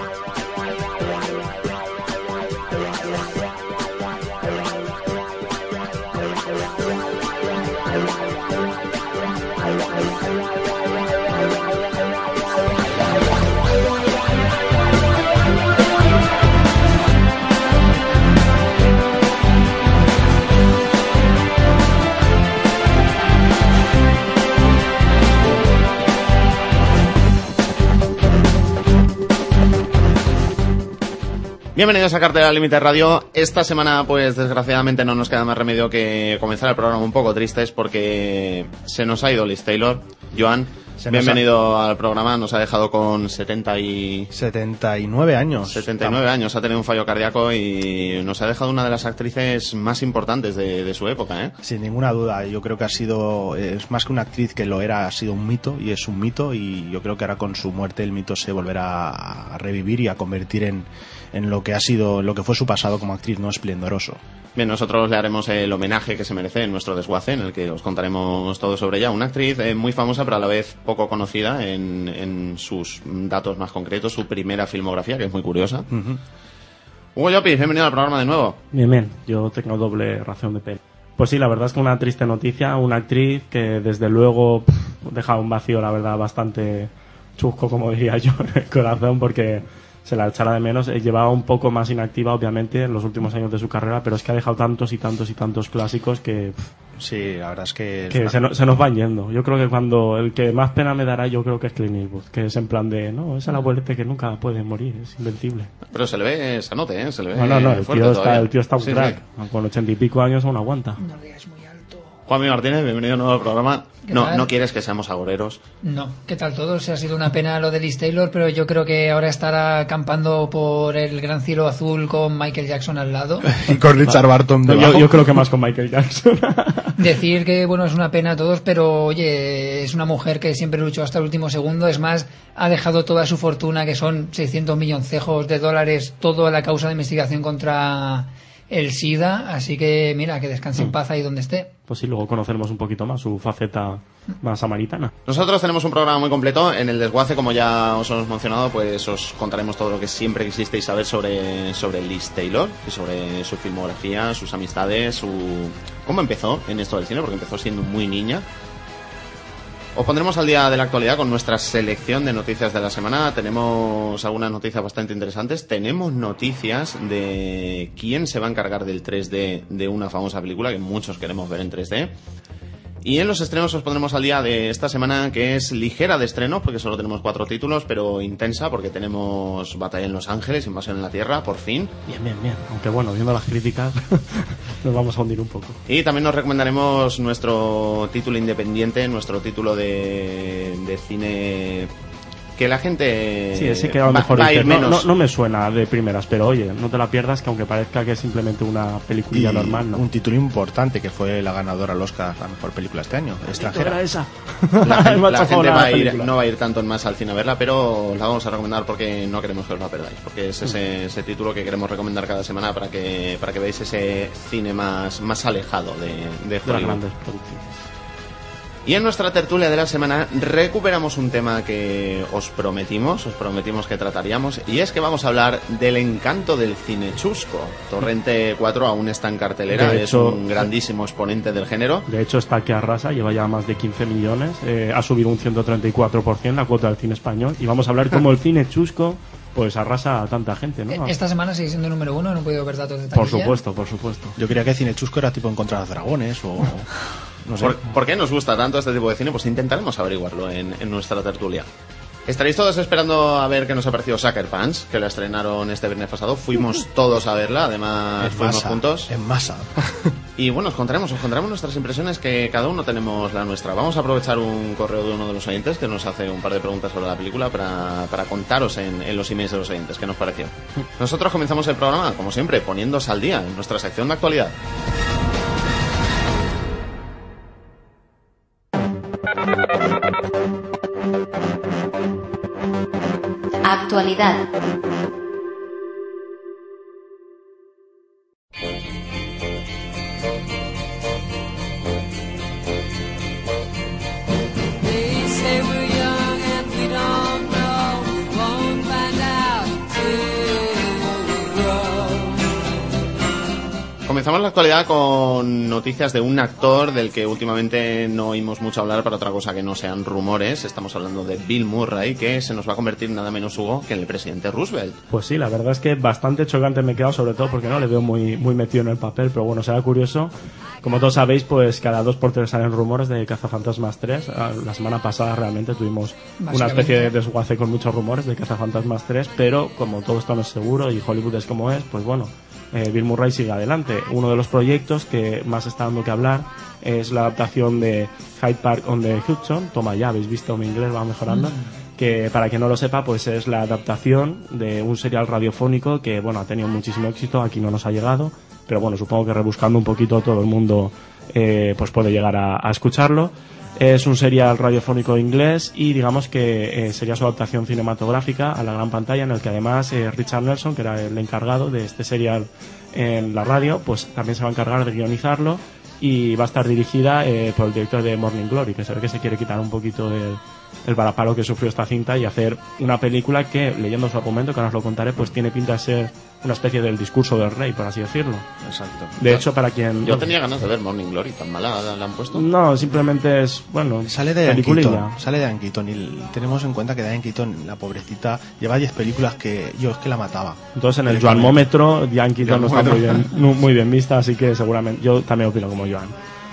Bye. Bienvenidos a Cartera Límite Radio. Esta semana, pues desgraciadamente no nos queda más remedio que comenzar el programa un poco tristes porque se nos ha ido Liz Taylor. Joan, bienvenido al programa. Nos ha dejado con 70 y... 79 años. 79 años, ha tenido un fallo cardíaco y nos ha dejado una de las actrices más importantes de, de su época, ¿eh? Sin ninguna duda, yo creo que ha sido, es más que una actriz que lo era, ha sido un mito y es un mito y yo creo que ahora con su muerte el mito se volverá a revivir y a convertir en, en lo que ha sido, lo que fue su pasado como actriz, no esplendoroso. Bien, nosotros le haremos el homenaje que se merece en nuestro desguace, en el que os contaremos todo sobre ella. Una actriz eh, muy famosa, pero a la vez poco conocida en, en sus datos más concretos, su primera filmografía, que es muy curiosa. Hugo Llopis, bienvenido al programa de nuevo. Bien, bien, yo tengo doble ración de pelo. Pues sí, la verdad es que una triste noticia, una actriz que desde luego pff, deja un vacío, la verdad, bastante chusco, como diría yo, en el corazón, porque se la echará de menos. Eh, Llevaba un poco más inactiva, obviamente, en los últimos años de su carrera, pero es que ha dejado tantos y tantos y tantos clásicos que, pff, Sí, la verdad es que... es que una- se, no- se nos van yendo. Yo creo que cuando el que más pena me dará, yo creo que es Clint Eastwood, que es en plan de, no, es el abuelete que nunca puede morir, es invencible. Pero se le ve sanote, ¿eh? Se le ve No, no, no, el tío, está, el tío está un Sí, crack. sí. Con ochenta y pico años aún aguanta. No digas muy alto. Juanmi Martínez, bienvenido de nuevo al programa. ¿Qué No, no quieres que seamos agoreros. No, ¿qué tal todos? Ha sido una pena lo de Liz Taylor, pero yo creo que ahora estará acampando por el gran cielo azul con Michael Jackson al lado. Y con Richard Barton Yo, yo creo que más con Michael Jackson. Decir que, bueno, es una pena a todos, pero oye, es una mujer que siempre luchó hasta el último segundo. Es más, ha dejado toda su fortuna, que son 600 milloncejos de dólares, todo a la causa de investigación contra el SIDA. Así que, mira, que descanse en paz ahí donde esté. pues sí, luego conoceremos un poquito más su faceta más samaritana. Nosotros tenemos un programa muy completo. En el desguace, como ya os hemos mencionado, pues os contaremos todo lo que siempre quisisteis saber sobre, sobre Liz Taylor y sobre su filmografía, sus amistades, su cómo empezó en esto del cine, porque empezó siendo muy niña. Os pondremos al día de la actualidad con nuestra selección de noticias de la semana. Tenemos algunas noticias bastante interesantes. Tenemos noticias de quién se va a encargar del 3D de una famosa película que muchos queremos ver en 3D. Y en los estrenos os pondremos al día de esta semana que es ligera de estreno, porque solo tenemos cuatro títulos, pero intensa porque tenemos Batalla en Los Ángeles, Invasión en la Tierra, por fin. Bien, bien, bien. Aunque bueno, viendo las críticas, nos vamos a hundir un poco. Y también nos recomendaremos nuestro título independiente, nuestro título de, de cine que la gente Sí, ese que a lo va, mejor va a ir no, menos. no, no me suena de primeras, pero oye, no te la pierdas que aunque parezca que es simplemente una Y peliculilla normal, ¿no? un título importante que fue la ganadora al Oscar a la mejor película este año, extranjera. Era esa. La, gente va a ir, película. no va a ir tanto en más al cine a verla, pero os la vamos a recomendar porque no queremos que os la perdáis, porque es ese, ese título que queremos recomendar cada semana para que, para que veáis ese cine más, más alejado de, de de las grandes producciones. Y en nuestra tertulia de la semana recuperamos un tema que os prometimos, os prometimos que trataríamos, y es que vamos a hablar del encanto del cine chusco. Torrente 4 aún está en cartelera, De es hecho- un grandísimo exponente del género. De hecho, está que arrasa, lleva ya más de 15 millones, eh, ha subido un 134% la cuota del cine español, y vamos a hablar cómo el cine chusco pues arrasa a tanta gente, ¿no? Esta semana sigue siendo número uno, no he podido ver datos de Por taquilla. supuesto, por supuesto. Yo creía que cine chusco era tipo encontrar dragones o... No sé. ¿Por, por qué nos gusta tanto este tipo de cine? Pues intentaremos averiguarlo en, en nuestra tertulia. Estaréis todos esperando a ver qué nos ha parecido Sucker Punch, que la estrenaron este viernes pasado. Fuimos todos a verla, además en fuimos masa, juntos. En masa. Y bueno, os contaremos, os contaremos nuestras impresiones que cada uno tenemos la nuestra. Vamos a aprovechar un correo de uno de los oyentes que nos hace un par de preguntas sobre la película para, para contaros en, en los emails de los oyentes qué nos pareció. Nosotros comenzamos el programa, como siempre, poniéndose al día en nuestra sección de actualidad. Actualidad. Actualidad con noticias de un actor del que últimamente no oímos mucho hablar para otra cosa que no sean rumores. Estamos hablando de Bill Murray, que se nos va a convertir nada menos Hugo que en el presidente Roosevelt. Pues sí, la verdad es que bastante chocante me he quedado, sobre todo porque no le veo muy, muy metido en el papel, pero bueno, será curioso. Como todos sabéis, pues cada dos por tres salen rumores de Cazafantasmas 3. Ah, La semana pasada realmente tuvimos una especie de desguace con muchos rumores de Cazafantasmas 3, pero como todo esto no es seguro y Hollywood es como es, pues bueno, eh, Bill Murray sigue adelante. Uno de los proyectos que más está dando que hablar es la adaptación de Hyde Park on the Hudson. Toma ya, habéis visto mi inglés, va mejorando. Que para quien no lo sepa, pues es la adaptación de un serial radiofónico que, bueno, ha tenido muchísimo éxito, aquí no nos ha llegado, pero bueno, supongo que rebuscando un poquito todo el mundo eh, pues puede llegar a, a escucharlo. Es un serial radiofónico inglés y digamos que eh, sería su adaptación cinematográfica a la gran pantalla en el que además eh, Richard Nelson, que era el encargado de este serial en la radio, pues también se va a encargar de guionizarlo y va a estar dirigida eh, por el director de Morning Glory, que se ve que se quiere quitar un poquito del el varapalo que sufrió esta cinta y hacer una película que, leyendo su argumento, que ahora os lo contaré, pues tiene pinta de ser una especie del discurso del rey, por así decirlo. Exacto. De hecho, para quien... Yo tenía ganas de ver Morning Glory, tan mala la, han puesto. No, simplemente es, bueno, Sale de Diane. Keaton, sale de Diane Keaton y tenemos en cuenta que Diane Keaton, la pobrecita, lleva 10 películas que yo es que la mataba. Entonces en el Directamente. Joanmómetro, Yankee no está muy bien, muy bien vista, así que seguramente yo también opino como Joan.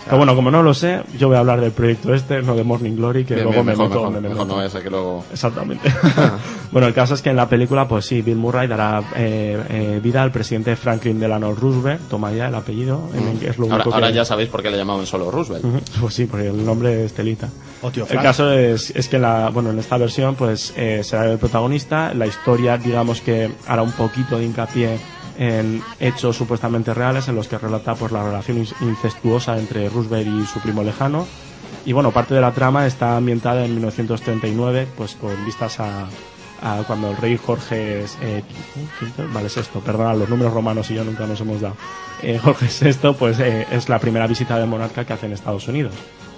Pero bueno, como no lo sé, yo voy a hablar del proyecto este, no de Morning Glory, que Bien, luego bien, me mejor, meto mejor, donde me mejor meto. no vaya a ser que luego... Exactamente. bueno, el caso es que en la película, pues sí, Bill Murray dará eh, eh, vida al presidente Franklin Delano Roosevelt, toma ya el apellido, en inglés es lo Mm. Ahora, único ahora que... ya sabéis por qué le llamaban solo Roosevelt. Pues sí, porque el nombre es Telita. O tío El caso es, es que la, bueno, en esta versión pues eh, será el protagonista. La historia, digamos que hará un poquito de hincapié en hechos supuestamente reales en los que relata pues la relación in- incestuosa entre Roosevelt y su primo lejano. Y bueno, parte de la trama está ambientada en 1939, pues con vistas a, cuando el rey Jorge eh, vale, sexto, perdona, los números romanos y yo nunca nos hemos dado. Eh, Jorge VI, pues eh, es la primera visita del monarca que hace en Estados Unidos.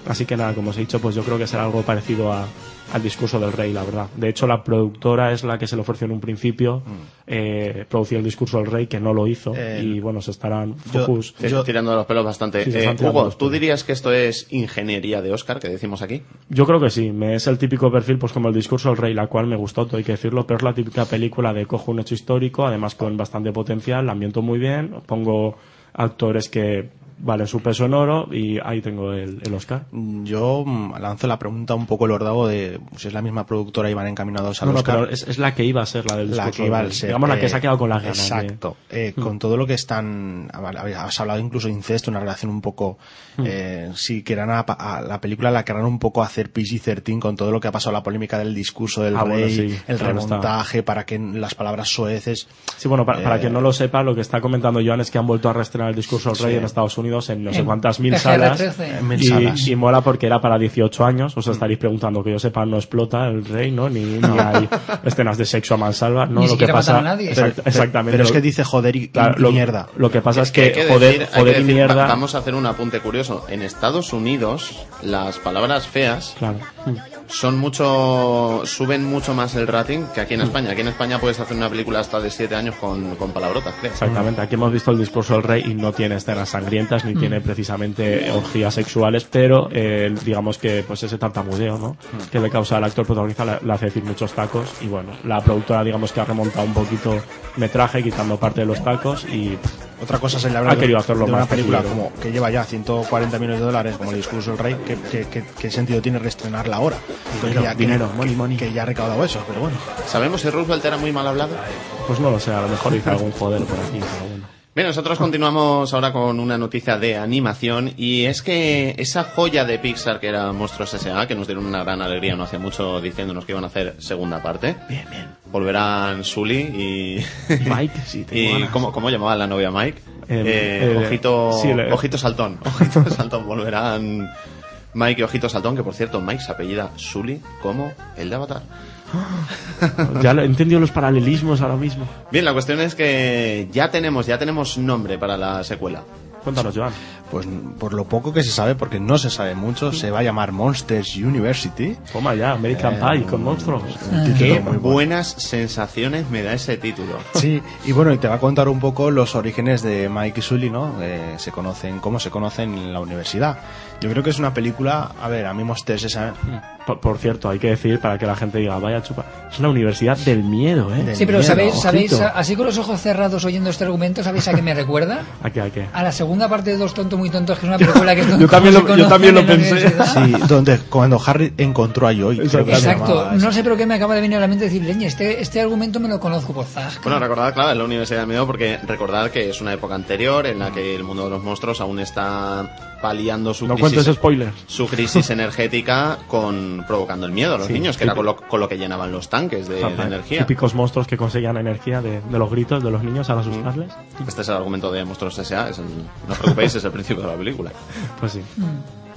Así que nada, como os he dicho, pues yo creo que será algo parecido a, al discurso del rey, la verdad. De hecho, la productora es la que se le ofreció en un principio eh, producir el discurso del rey, que no lo hizo. Eh, y bueno, se estarán yo- focus. Te- Yo- tirando de los pelos bastante. Sí, Eh, Hugo, ¿tú pelos. dirías que esto es ingeniería de Oscar, que decimos aquí? Yo creo que sí, me es el típico perfil, pues como el discurso del rey, la cual me gustó, todo hay que decirlo, pero es la típica película de cojo un hecho histórico, además con bastante potencial, la ambiento muy bien, pongo actores que valen su peso en oro y ahí tengo el, el Oscar. Yo mm, lanzo la pregunta un poco lordado de si es la misma productora y van encaminados al No, no, Oscar. pero es, es la que iba a ser la del la que iba a ser. Digamos la que eh, se ha quedado con las ganas. de- Exacto. Eh, Con todo lo que están. Has hablado incluso de incesto, una relación un poco. Eh, si quieran a, a la película la querrán un poco hacer PG-13 con todo lo que ha pasado, la polémica del discurso del Ah, bueno, rey, sí, el claro está. remontaje para que las palabras soeces. Sí, bueno, para, para Eh, quien no lo sepa, lo que está comentando Joan es que han vuelto a reestrenar el discurso del rey Sí. en Estados Unidos en no sé cuántas mil salas. 13. En mil Y, salas. y mola porque era para 18 años, os estaréis preguntando que yo sepa no explota el rey, ¿no? Ni, ni hay escenas de sexo a mansalva, ¿no? Ni lo que pasa, a nadie. Exact- exactamente. Pero es que dice joder y, claro, mierda. lo que pasa es Que hay que, que joder, decir- joder y decir, mierda. va- Vamos a hacer un apunte curioso. En Estados Unidos, las palabras feas Claro. son mucho suben mucho más el rating que aquí en España. Aquí en España puedes hacer una película hasta de 7 años con, con palabrotas, creo. Exactamente, aquí hemos visto el discurso del rey y no tiene escenas sangrientas ni tiene precisamente orgías sexuales, pero eh, digamos que pues ese tartamudeo ¿no? que le causa al actor protagonista le, le hace decir muchos tacos y bueno, la productora digamos que ha remontado un poquito metraje quitando parte de los tacos y Otra cosa es el Ha de, querido hacerlo de una más película como que lleva ya 140 millones de dólares, como el discurso del rey, ¿qué, qué, qué- qué sentido tiene reestrenarla ahora? Dinero, ya que- dinero, que, money, money. que ya ha recaudado eso, pero bueno. ¿Sabemos si Roosevelt era muy mal hablado? pues no lo sé, a lo mejor hizo algún joder por aquí, pero bueno. Bien, nosotros continuamos ahora con una noticia de animación y es que esa joya de Pixar que era Monstruos S.A., que nos dieron una gran alegría no hace mucho diciéndonos que iban a hacer segunda parte. Bien, bien. Volverán Sully y... Mike, sí, tengo ¿Y ganas. cómo, cómo llamaba la novia Mike? Em, Eh, eh, ojito, sí, ojito Saltón. Ojito Saltón. Volverán Mike y Ojito Saltón, que por cierto, Mike se apellida Sully como el de Avatar. Ya lo- he entendido los paralelismos ahora mismo. Bien, la cuestión es que ya tenemos, ya tenemos nombre para la secuela. Cuéntanos, Joan. Pues por lo poco que se sabe, porque no se sabe mucho, se va a llamar Monsters University. Toma ya, American Eh, Pie con monstruos. Un título Qué muy bueno. buenas sensaciones me da ese título. Sí, y bueno, y te va a contar un poco los orígenes de Mike y Sully, ¿no? Eh, se conocen, cómo se conocen en la universidad. Yo creo que es una película, a ver, a mí Monsters esa... Por, por cierto, hay que decir para que la gente diga, vaya chupa. Es una universidad del miedo, ¿eh? Del Sí, pero miedo, ¿sabéis, sabéis, así con los ojos cerrados oyendo este argumento, ¿sabéis a qué me recuerda? ¿A qué, a qué? A la segunda parte de Dos Tontos Muy Tontos, que es una película que es Yo también lo- yo también lo en pensé. Sí, donde cuando Harry encontró a Joy. Exacto, no sé por qué me acaba de venir a la mente decir, leña, este, este argumento me lo conozco por Zag. Bueno, recordad, claro, es la Universidad del Miedo porque recordad que es una época anterior en la que el mundo de los monstruos aún está paliando su No crisis, cuentes spoilers. su crisis energética con provocando el miedo a los Sí, niños, que era con lo, con lo que llenaban los tanques de, de energía. Típicos monstruos que conseguían energía de, de los gritos de los niños al asustarles. Este es el argumento de Monstruos S.A., es el- no os preocupéis, es el principio de la película. Pues sí.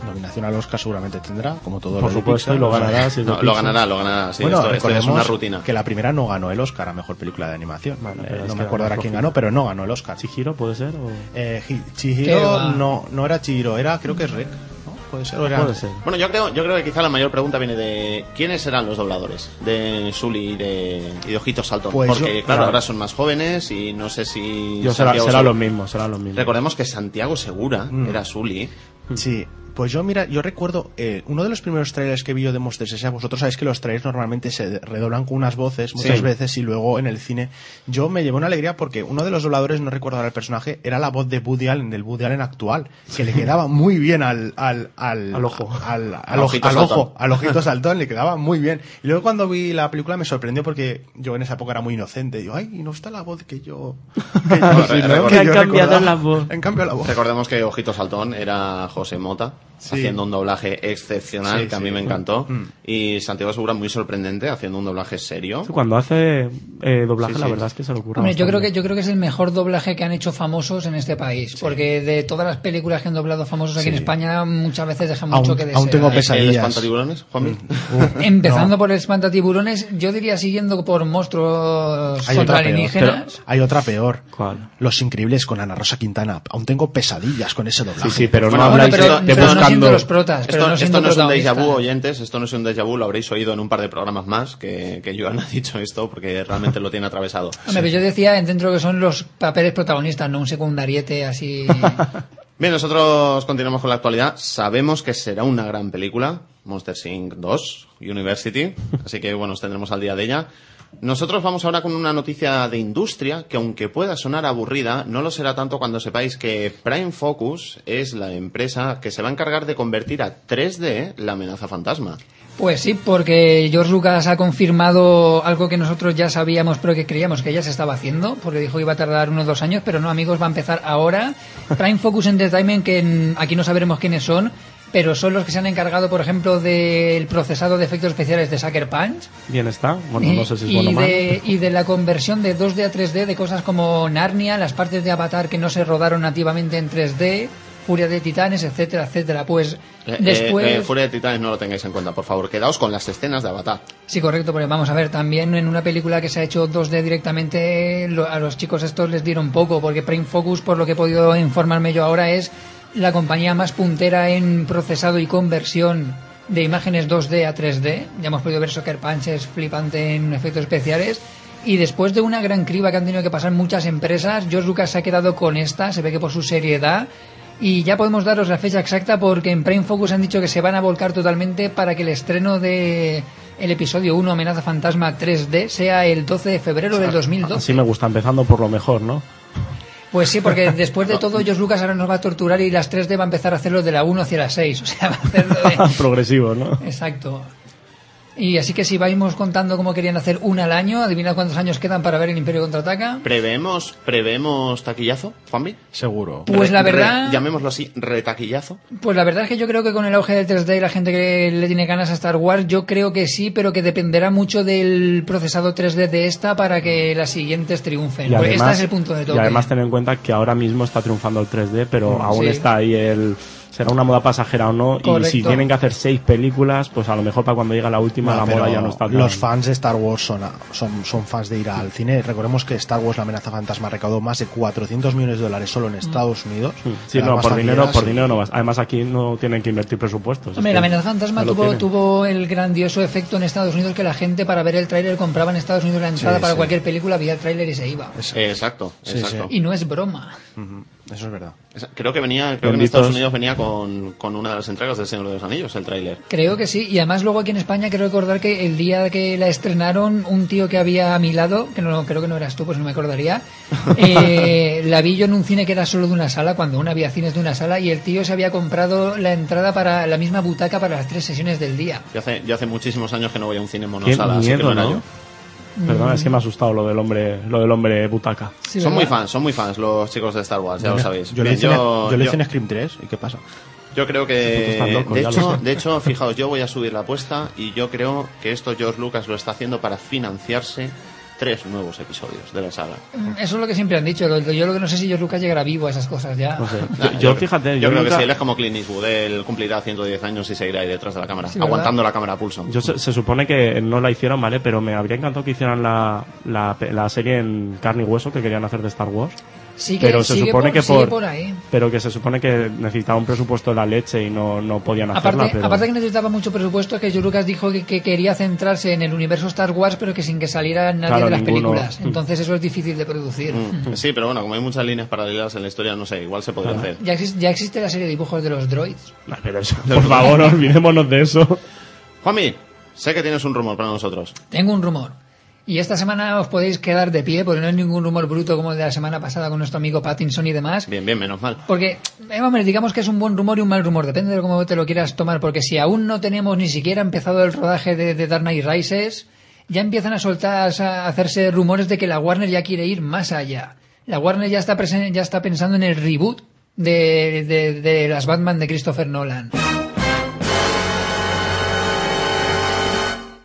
Nominación al Oscar seguramente tendrá, como todo Por lo supuesto, Pixar, y lo o sea, ganará. si No, lo ganará, lo ganará, sí, bueno, esto, es recordemos una rutina. que la primera no ganó el Oscar a mejor película de animación. Bueno, Eh, no me acuerdo ahora quién ganó, pero no ganó el Oscar. ¿Chihiro puede ser? O... Eh, Hi- ¿Qué Chihiro no, no era Chihiro, era creo que es Rek, ¿no? Puede ser, o era- Puede ser. Bueno, yo creo, yo creo que quizá la mayor pregunta viene de quiénes serán los dobladores de Sully y de, y de Ojitos Saltón. Pues Porque, yo- claro, claro. ahora son más jóvenes y no sé si. Yo será, será Segura- lo mismo, será lo mismo. Recordemos que Santiago Segura Mm. era Sully. Sí, pues yo mira, yo recuerdo eh, uno de los primeros trailers que vi yo de Monsters S.A. Vosotros sabéis que los trailers normalmente se redoblan con unas voces muchas Sí. veces y luego en el cine yo me llevé una alegría porque uno de los dobladores, no recuerdo ahora el personaje, era la voz de Woody Allen, del Woody Allen actual, que le quedaba muy bien al al al, Al ojo. al, al, Al ojo- ojito al saltón. ojo, al ojito saltón, le quedaba muy bien. Y luego cuando vi la película me sorprendió porque yo en esa época era muy inocente. Y yo, ay, no está la voz que yo. Que, yo- Sí, que ¿no? Que han yo cambiado recordaba. la voz. Han cambiado la voz. Recordemos que Ojitos Saltón era José Mota, Sí. haciendo un doblaje excepcional Sí, que a mí sí. me encantó. Mm. Y Santiago Segura muy sorprendente, haciendo un doblaje serio. Cuando hace eh, doblaje, Sí, la verdad es que se le ocurre. Hombre, yo creo que yo creo que es el mejor doblaje que han hecho famosos en este país, porque de todas las películas que han doblado famosos aquí en España muchas veces dejan mucho Aún- que desear. aún tengo ¿El pesadillas. espantatiburones, Juanmi? Empezando por el espantatiburones, yo diría siguiendo por monstruos Hay otra peor. Hay otra peor. ¿Cuál? Los Increíbles con Ana Rosa Quintana. Aún tengo pesadillas con ese doblaje. Sí, sí, pero Bueno, no bueno, habláis pero, de pero no los protas, pero Esto, no esto siendo no es un déjà vu, oyentes, esto no es un déjà vu, lo habréis oído en un par de programas más que, que Joan ha dicho esto porque realmente lo tiene atravesado. Hombre, pero yo decía dentro que son los papeles protagonistas, no un secundariete así. Bien, nosotros continuamos con la actualidad. Sabemos que será una gran película, Monster Inc. 2, University, así que bueno, os tendremos al día de ella. Nosotros vamos ahora con una noticia de industria que aunque pueda sonar aburrida, no lo será tanto cuando sepáis que Prime Focus es la empresa que se va a encargar de convertir a 3D la amenaza fantasma. Pues sí, porque George Lucas ha confirmado algo que nosotros ya sabíamos, pero que creíamos que ya se estaba haciendo, porque dijo que iba a tardar unos dos años, pero no, amigos, va a empezar ahora. Prime Focus Entertainment, que aquí no sabremos quiénes son, pero son los que se han encargado, por ejemplo, del procesado de efectos especiales de Sucker Punch. Bien está. Bueno, no sé si es y, bueno o mal. de, y de la conversión de 2D a 3D de cosas como Narnia, las partes de Avatar que no se rodaron nativamente en 3D, Furia de Titanes, etcétera, etcétera. Pues Eh, después... eh, eh, Furia de Titanes no lo tengáis en cuenta, por favor. Quedaos con las escenas de Avatar. Sí, correcto, porque vamos a ver, también en una película que se ha hecho 2D directamente, lo- a los chicos estos les dieron poco, porque Prime Focus, por lo que he podido informarme yo ahora, es la compañía más puntera en procesado y conversión de imágenes 2D a 3D. Ya hemos podido ver Soccer Punch, es flipante en efectos especiales. Y después de una gran criba que han tenido que pasar muchas empresas, George Lucas se ha quedado con esta, se ve que por su seriedad. Y ya podemos daros la fecha exacta porque en Prime Focus han dicho que se van a volcar totalmente para que el estreno de el episodio 1 Amenaza Fantasma 3D sea el 12 de febrero del 2012. Así me gusta, empezando por lo mejor, ¿no? Pues sí, porque después de todo George Lucas ahora nos va a torturar y las 3D va a empezar a hacerlo de la 1 hacia la 6. O sea, va a hacerlo de... Progresivo, ¿no? Exacto. Y así que si vais contando cómo querían hacer una al año, adivina cuántos años quedan para ver el Imperio contraataca. ¿Prevemos, prevemos taquillazo, Juanvi? Seguro. Pues la verdad- re- llamémoslo así, retaquillazo. Pues la verdad es que yo creo que con el auge del 3D y la gente que le tiene ganas a Star Wars, yo creo que sí, pero que dependerá mucho del procesado 3D de esta para que las siguientes triunfen. Y Porque además, este es el punto de y además ten en cuenta que ahora mismo está triunfando el 3D, pero aún sí. está ahí el... Será una moda pasajera o no, y si tienen que hacer seis películas, pues a lo mejor para cuando llega la última No, la moda ya no está tan... Los fans de Star Wars son, son, son fans de ir al cine. Recordemos que Star Wars, la amenaza fantasma, recaudó más de 400 millones de dólares solo en Estados Unidos. Sí, no, por dinero, por sí. dinero no vas. Además aquí no tienen que invertir presupuestos. Hombre, la amenaza fantasma no tuvo, el grandioso efecto en Estados Unidos que la gente para ver el tráiler compraba en Estados Unidos la entrada Sí, para sí. cualquier película, veía el tráiler y se iba. Exacto. Y no es broma. Ujú, Eso es verdad. Creo que venía, creo que en. Estados Unidos venía con, con una de las entregas del Señor de los Anillos, el tráiler. Creo que sí, y además luego aquí en España quiero recordar que el día que la estrenaron, un tío que había a mi lado, que no creo que no eras tú, pues no me acordaría, eh, la vi yo en un cine que era solo de una sala, cuando aún había cines de una sala, y el tío se había comprado la entrada para la misma butaca para las tres sesiones del día. Yo hace, yo hace muchísimos años que no voy a un cine Qué monosala, así que miedo, no era ¿no? yo. Perdona, es que me ha asustado lo del hombre, lo del hombre butaca. Sí, son ¿verdad? muy fans, son muy fans los chicos de Star Wars, ya Yo lo sabéis. Yo le Bien, hice, yo- yo le yo- hice en Scream 3. ¿Y qué pasa? Yo creo que, loco, de, hecho, de hecho, fijaos, yo voy a subir la apuesta y yo creo que esto George Lucas lo está haciendo para financiarse tres nuevos episodios de la saga. Mm, Eso es lo que siempre han dicho. lo- Yo lo que no sé si George Lucas llegará vivo a esas cosas ya. No sé. Nah, yo, yo, fíjate, yo, yo, creo nunca- que sí, él es como Clint Eastwood, él cumplirá 110 años y seguirá ahí detrás de la cámara, Sí, ¿verdad? aguantando la cámara a pulso. yo se, se supone que no la hicieron, ¿vale? Pero me habría encantado que hicieran la, la, la serie en carne y hueso que querían hacer de Star Wars. Sigue, pero se sigue supone por, que por, por ahí. pero que se supone que necesitaba un presupuesto de la leche y no, no podían hacerla. Aparte, pero... aparte que necesitaba mucho presupuesto, que George Lucas dijo que, que quería centrarse en el universo Star Wars, pero que sin que saliera nadie Claro, de las ninguno. películas. Mm. Entonces eso es difícil de producir. Mm, Sí, pero bueno, como hay muchas líneas paralelas en la historia, no sé, igual se podría hacer. Ya, existe, ya existe la serie de dibujos de los droids. No, pero eso, por favor, olvidémonos de eso. Juanmi, sé que tienes un rumor para nosotros. Tengo un rumor. Y esta semana os podéis quedar de pie, porque no es ningún rumor bruto como el de la semana pasada con nuestro amigo Pattinson y demás. Bien, bien, menos mal. Porque, eh, hombre, digamos que es un buen rumor y un mal rumor, depende de cómo te lo quieras tomar, porque si aún no tenemos ni siquiera empezado el rodaje de, de Dark Knight Rises, ya empiezan a soltar, a hacerse rumores de que la Warner ya quiere ir más allá. La Warner ya está, presen- ya está pensando en el reboot de, de- de las Batman de Christopher Nolan.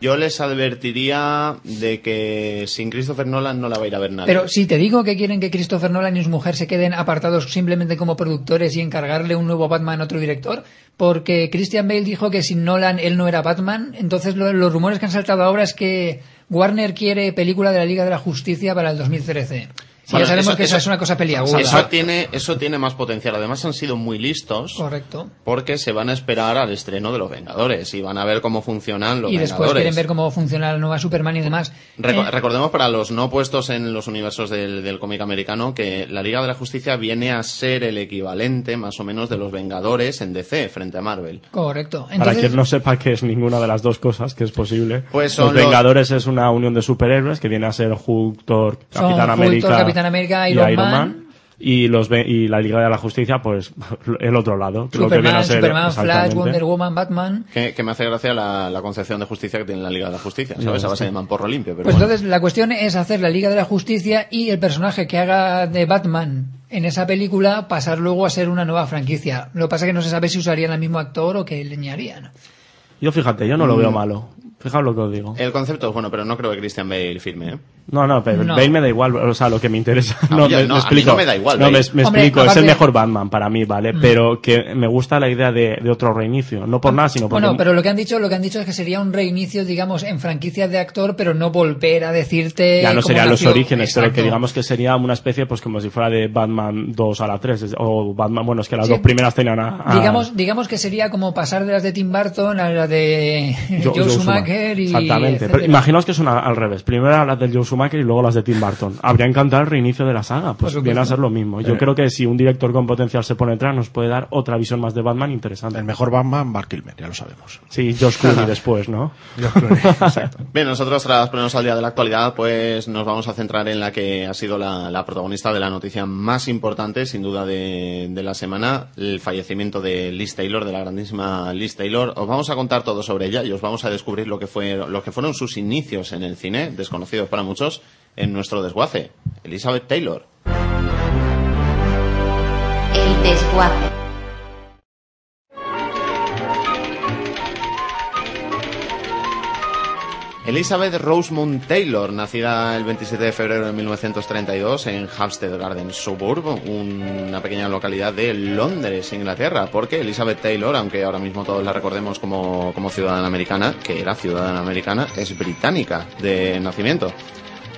Yo les advertiría de que sin Christopher Nolan no la va a ir a ver nadie. Pero si te digo que quieren que Christopher Nolan y su mujer se queden apartados simplemente como productores y encargarle un nuevo Batman a otro director, porque Christian Bale dijo que sin Nolan él no era Batman, entonces lo- los rumores que han saltado ahora es que Warner quiere película de la Liga de la Justicia para el 2013. Sí, Bueno, ya sabemos eso- que eso- es una cosa peliaguda. Eso tiene, eso tiene más potencial. Además han sido muy listos Correcto. porque se van a esperar al estreno de los Vengadores y van a ver cómo funcionan los Y después Vengadores. quieren ver cómo funciona la nueva Superman y demás. Reco- Eh, Recordemos para los no puestos en los universos del, del cómic americano que la Liga de la Justicia viene a ser el equivalente más o menos de los Vengadores en DC frente a Marvel. correcto. Para quien no sepa que es ninguna de las dos cosas, que es posible. Pues son los los- Vengadores es una unión de superhéroes que viene a ser Hulk, Thor, Son Capitán Hulk, América, Capitán América, y Iron Man. Y, los, ve- y la Liga de la Justicia, pues el otro lado. lo que viene Superman, a ser Superman, Flash. Wonder Woman, Batman. Que, que me hace gracia la, la concepción de justicia que tiene la Liga de la Justicia, ¿sabes? A base de mamporro limpio. Pero Pues bueno. entonces la cuestión es hacer la Liga de la Justicia y el personaje que haga de Batman en esa película pasar luego a ser una nueva franquicia. Lo que pasa es que no se sabe si usarían al mismo actor o que leñarían. Yo fíjate, yo no lo Mm. veo malo. Fijaos lo que os digo. El concepto es bueno, pero no creo que Christian Bale firme, ¿eh? No, no, pero No. Bale me da igual, o sea, lo que me interesa. A No, mí me, no, me a mí explico. no me da igual, No, me, Bale. me Hombre, explico, es aparte- el mejor Batman para mí, ¿vale? Pero que me gusta la idea de, de otro reinicio. No por nada, sino porque... Bueno, pero lo que han dicho, lo que han dicho es que sería un reinicio, digamos, en franquicia de actor, pero no volver a decirte ya no serían los orígenes, pero que Exacto. digamos que sería una especie, pues como si fuera de Batman 2 a la 3, es- o Batman, bueno, es que las Sí. dos primeras tenían a... a- Digamos, digamos que sería como pasar de las de Tim Burton a las de Jo- Joe, Joe Schumacher y Exactamente. Pero imaginaos que son al revés. Primero las del Joe Schumacher y luego las de Tim Burton. Habría encantado el reinicio de la saga. Pues viene a ser lo mismo. Yo creo que si un director con potencial se pone detrás, nos puede dar otra visión más de Batman interesante. El mejor Batman, Mark Kilmer, ya lo sabemos. Sí, Josh Clooney después, ¿no? Exacto. Bien, nosotros tras ponernos al día de la actualidad, pues nos vamos a centrar en la que ha sido la, la protagonista de la noticia más importante, sin duda, de, de la semana, el fallecimiento de Liz Taylor, de la grandísima Liz Taylor. Os vamos a contar todo sobre ella y os vamos a descubrir lo lo que, que fueron sus inicios en el cine, desconocidos para muchos, en nuestro desguace. Elizabeth Taylor. El desguace. Elizabeth Rosemont Taylor, nacida el 27 de febrero de 1932 en Hampstead Garden Suburb, una pequeña localidad de Londres, Inglaterra, porque Elizabeth Taylor, aunque ahora mismo todos la recordemos como, como ciudadana americana, que era ciudadana americana, es británica de nacimiento.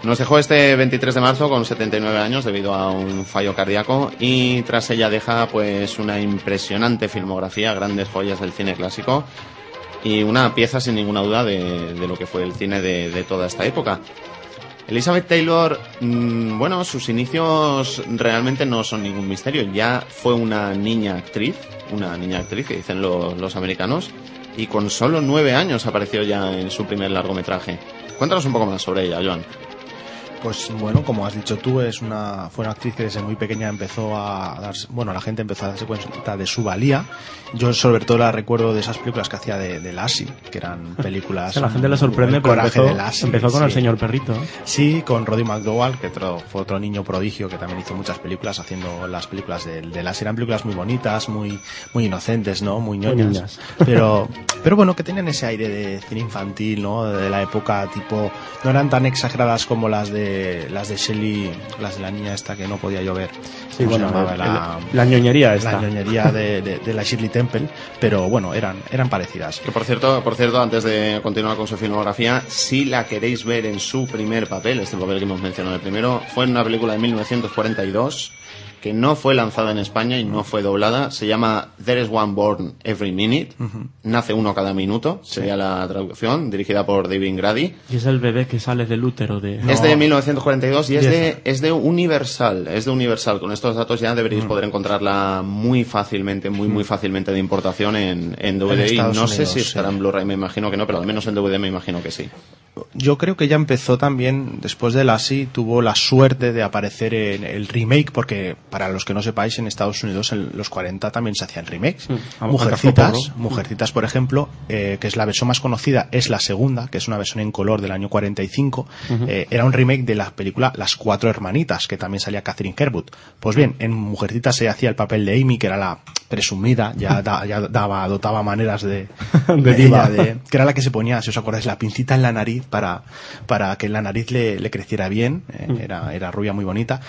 Nos dejó este 23 de marzo con 79 años debido a un fallo cardíaco y tras ella deja pues una impresionante filmografía, grandes joyas del cine clásico y una pieza sin ninguna duda de, de lo que fue el cine de, de toda esta época. Elizabeth Taylor, mm, bueno, sus inicios realmente no son ningún misterio. Ya fue una niña actriz, una niña actriz que dicen los, los americanos, y con solo nueve años apareció ya en su primer largometraje. Cuéntanos un poco más sobre ella, Joan. Pues bueno, como has dicho tú, es una, fue una actriz que desde muy pequeña empezó a darse, bueno, la gente empezó a darse cuenta de su valía. Yo sobre todo la recuerdo de esas películas que hacía de, de Lassie, que eran películas... La gente le sorprende, el pero empezó, de Lassie, empezó con el sí. señor perrito. ¿eh? Sí, con Roddy McDowall, que otro- fue otro niño prodigio que también hizo muchas películas, haciendo las películas de, de Lassie. Eran películas muy bonitas, muy, muy inocentes, ¿no? Muy ñoñas. niñas. Pero, pero bueno, que tenían ese aire de cine infantil, ¿no? De la época tipo, no eran tan exageradas como las de, las de Shelley, las de la niña esta que no podía llover. Sí, ¿Cómo se bueno, llamaba? la, el- la ñoñería esta. la ñoñería de, de- de la Shirley Temple, pero bueno, eran, eran parecidas. Que por cierto, por cierto, antes de continuar con su filmografía, si la queréis ver en su primer papel, este papel que hemos mencionado el primero, fue en una película de 1942 que no fue lanzada en España y no fue doblada. Se llama There is One Born Every Minute. Nace uno cada minuto, sería la traducción, dirigida por David Grady. Y es el bebé que sale del útero de... Es de 1942 y es de, es de Universal. Es de Universal. Con estos datos ya deberéis poder encontrarla muy fácilmente, muy, muy fácilmente de importación en, en DVD. y no sé si estará sí. en Blu-ray, me imagino que no, pero al menos en DVD me imagino que sí. Yo creo que ella empezó también, después de Lassie, tuvo la suerte de aparecer en el remake, porque para los que no sepáis, en Estados Unidos en los 40 también se hacían remakes. a- Mujercitas, poco, ¿no? Mujercitas, por ejemplo, eh, que es la versión más conocida, es la segunda, que es una versión en color del año 45. eh, era un remake de la película Las Cuatro Hermanitas, que también salía Catherine Herwood. Pues bien, en Mujercitas se hacía el papel de Amy, que era la presumida, ya, da- ya daba, dotaba maneras de, De de diva. ella, de- que era la que se ponía, si os acordáis, la pincita en la nariz para, para que la nariz le, le creciera bien. eh, Mm. era, era rubia muy bonita.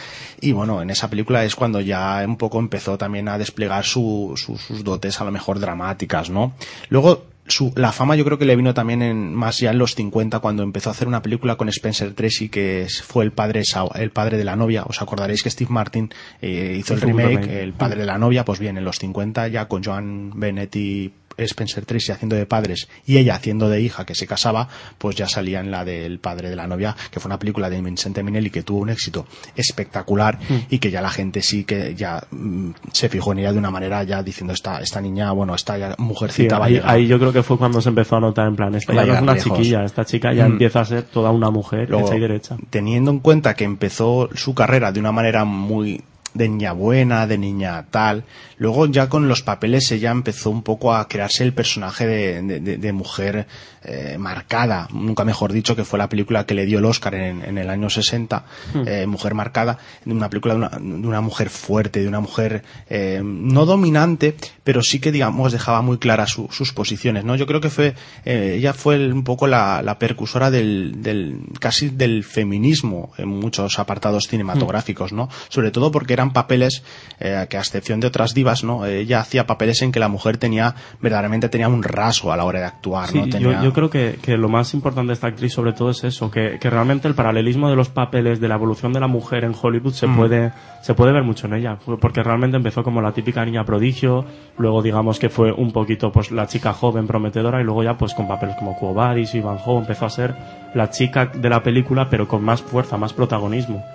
Y bueno, en esa película es cuando ya un poco empezó también a desplegar su- su- sus dotes a lo mejor dramáticas, ¿no? Luego, su, la fama yo creo que le vino también en, más ya en los 50 cuando empezó a hacer una película con Spencer Tracy que fue el padre, el padre de la novia. Os acordaréis que Steve Martin eh, hizo el remake, remake. el padre de la novia, pues bien, en los 50 ya con Joan Bennett y Spencer Tracy haciendo de padres y ella haciendo de hija que se casaba, pues ya salía en la del padre de la novia, que fue una película de Vincente Minelli que tuvo un éxito espectacular y que ya la gente sí que ya mm, se fijó en ella de una manera ya diciendo esta, esta niña, bueno, esta ya Sí, mujercita va ahí, ahí yo creo que fue cuando se empezó a notar en plan, esta ya no es una lejos. chiquilla, esta chica ya Mm. empieza a ser toda una mujer Luego, hecha y derecha. Teniendo en cuenta que empezó su carrera de una manera muy de niña buena, de niña tal, luego ya con los papeles ella empezó un poco a crearse el personaje de, de- de- de mujer eh, marcada, nunca mejor dicho, que fue la película que le dio el Oscar en, en el año 60, eh, Mujer Marcada, una película de una, de una mujer fuerte, de una mujer eh, no dominante, pero sí que digamos dejaba muy claras su- sus posiciones, ¿no? Yo creo que fue, eh, ella fue el- un poco la, la percursora del, del, casi del feminismo en muchos apartados cinematográficos, ¿no? Sobre todo porque eran papeles eh, que a excepción de otras divas, ¿no? Ella hacía papeles en que la mujer tenía, verdaderamente tenía un rasgo a la hora de actuar, Sí, ¿no? yo, yo creo que, que lo más importante de esta actriz sobre todo es eso, que, que realmente el paralelismo de los papeles, de la evolución de la mujer en Hollywood se Mm. puede se puede ver mucho en ella, porque realmente empezó como la típica niña prodigio, luego digamos que fue un poquito pues la chica joven prometedora y luego ya pues con papeles como Quo Vadis y Van Ho empezó a ser la chica de la película pero con más fuerza, más protagonismo.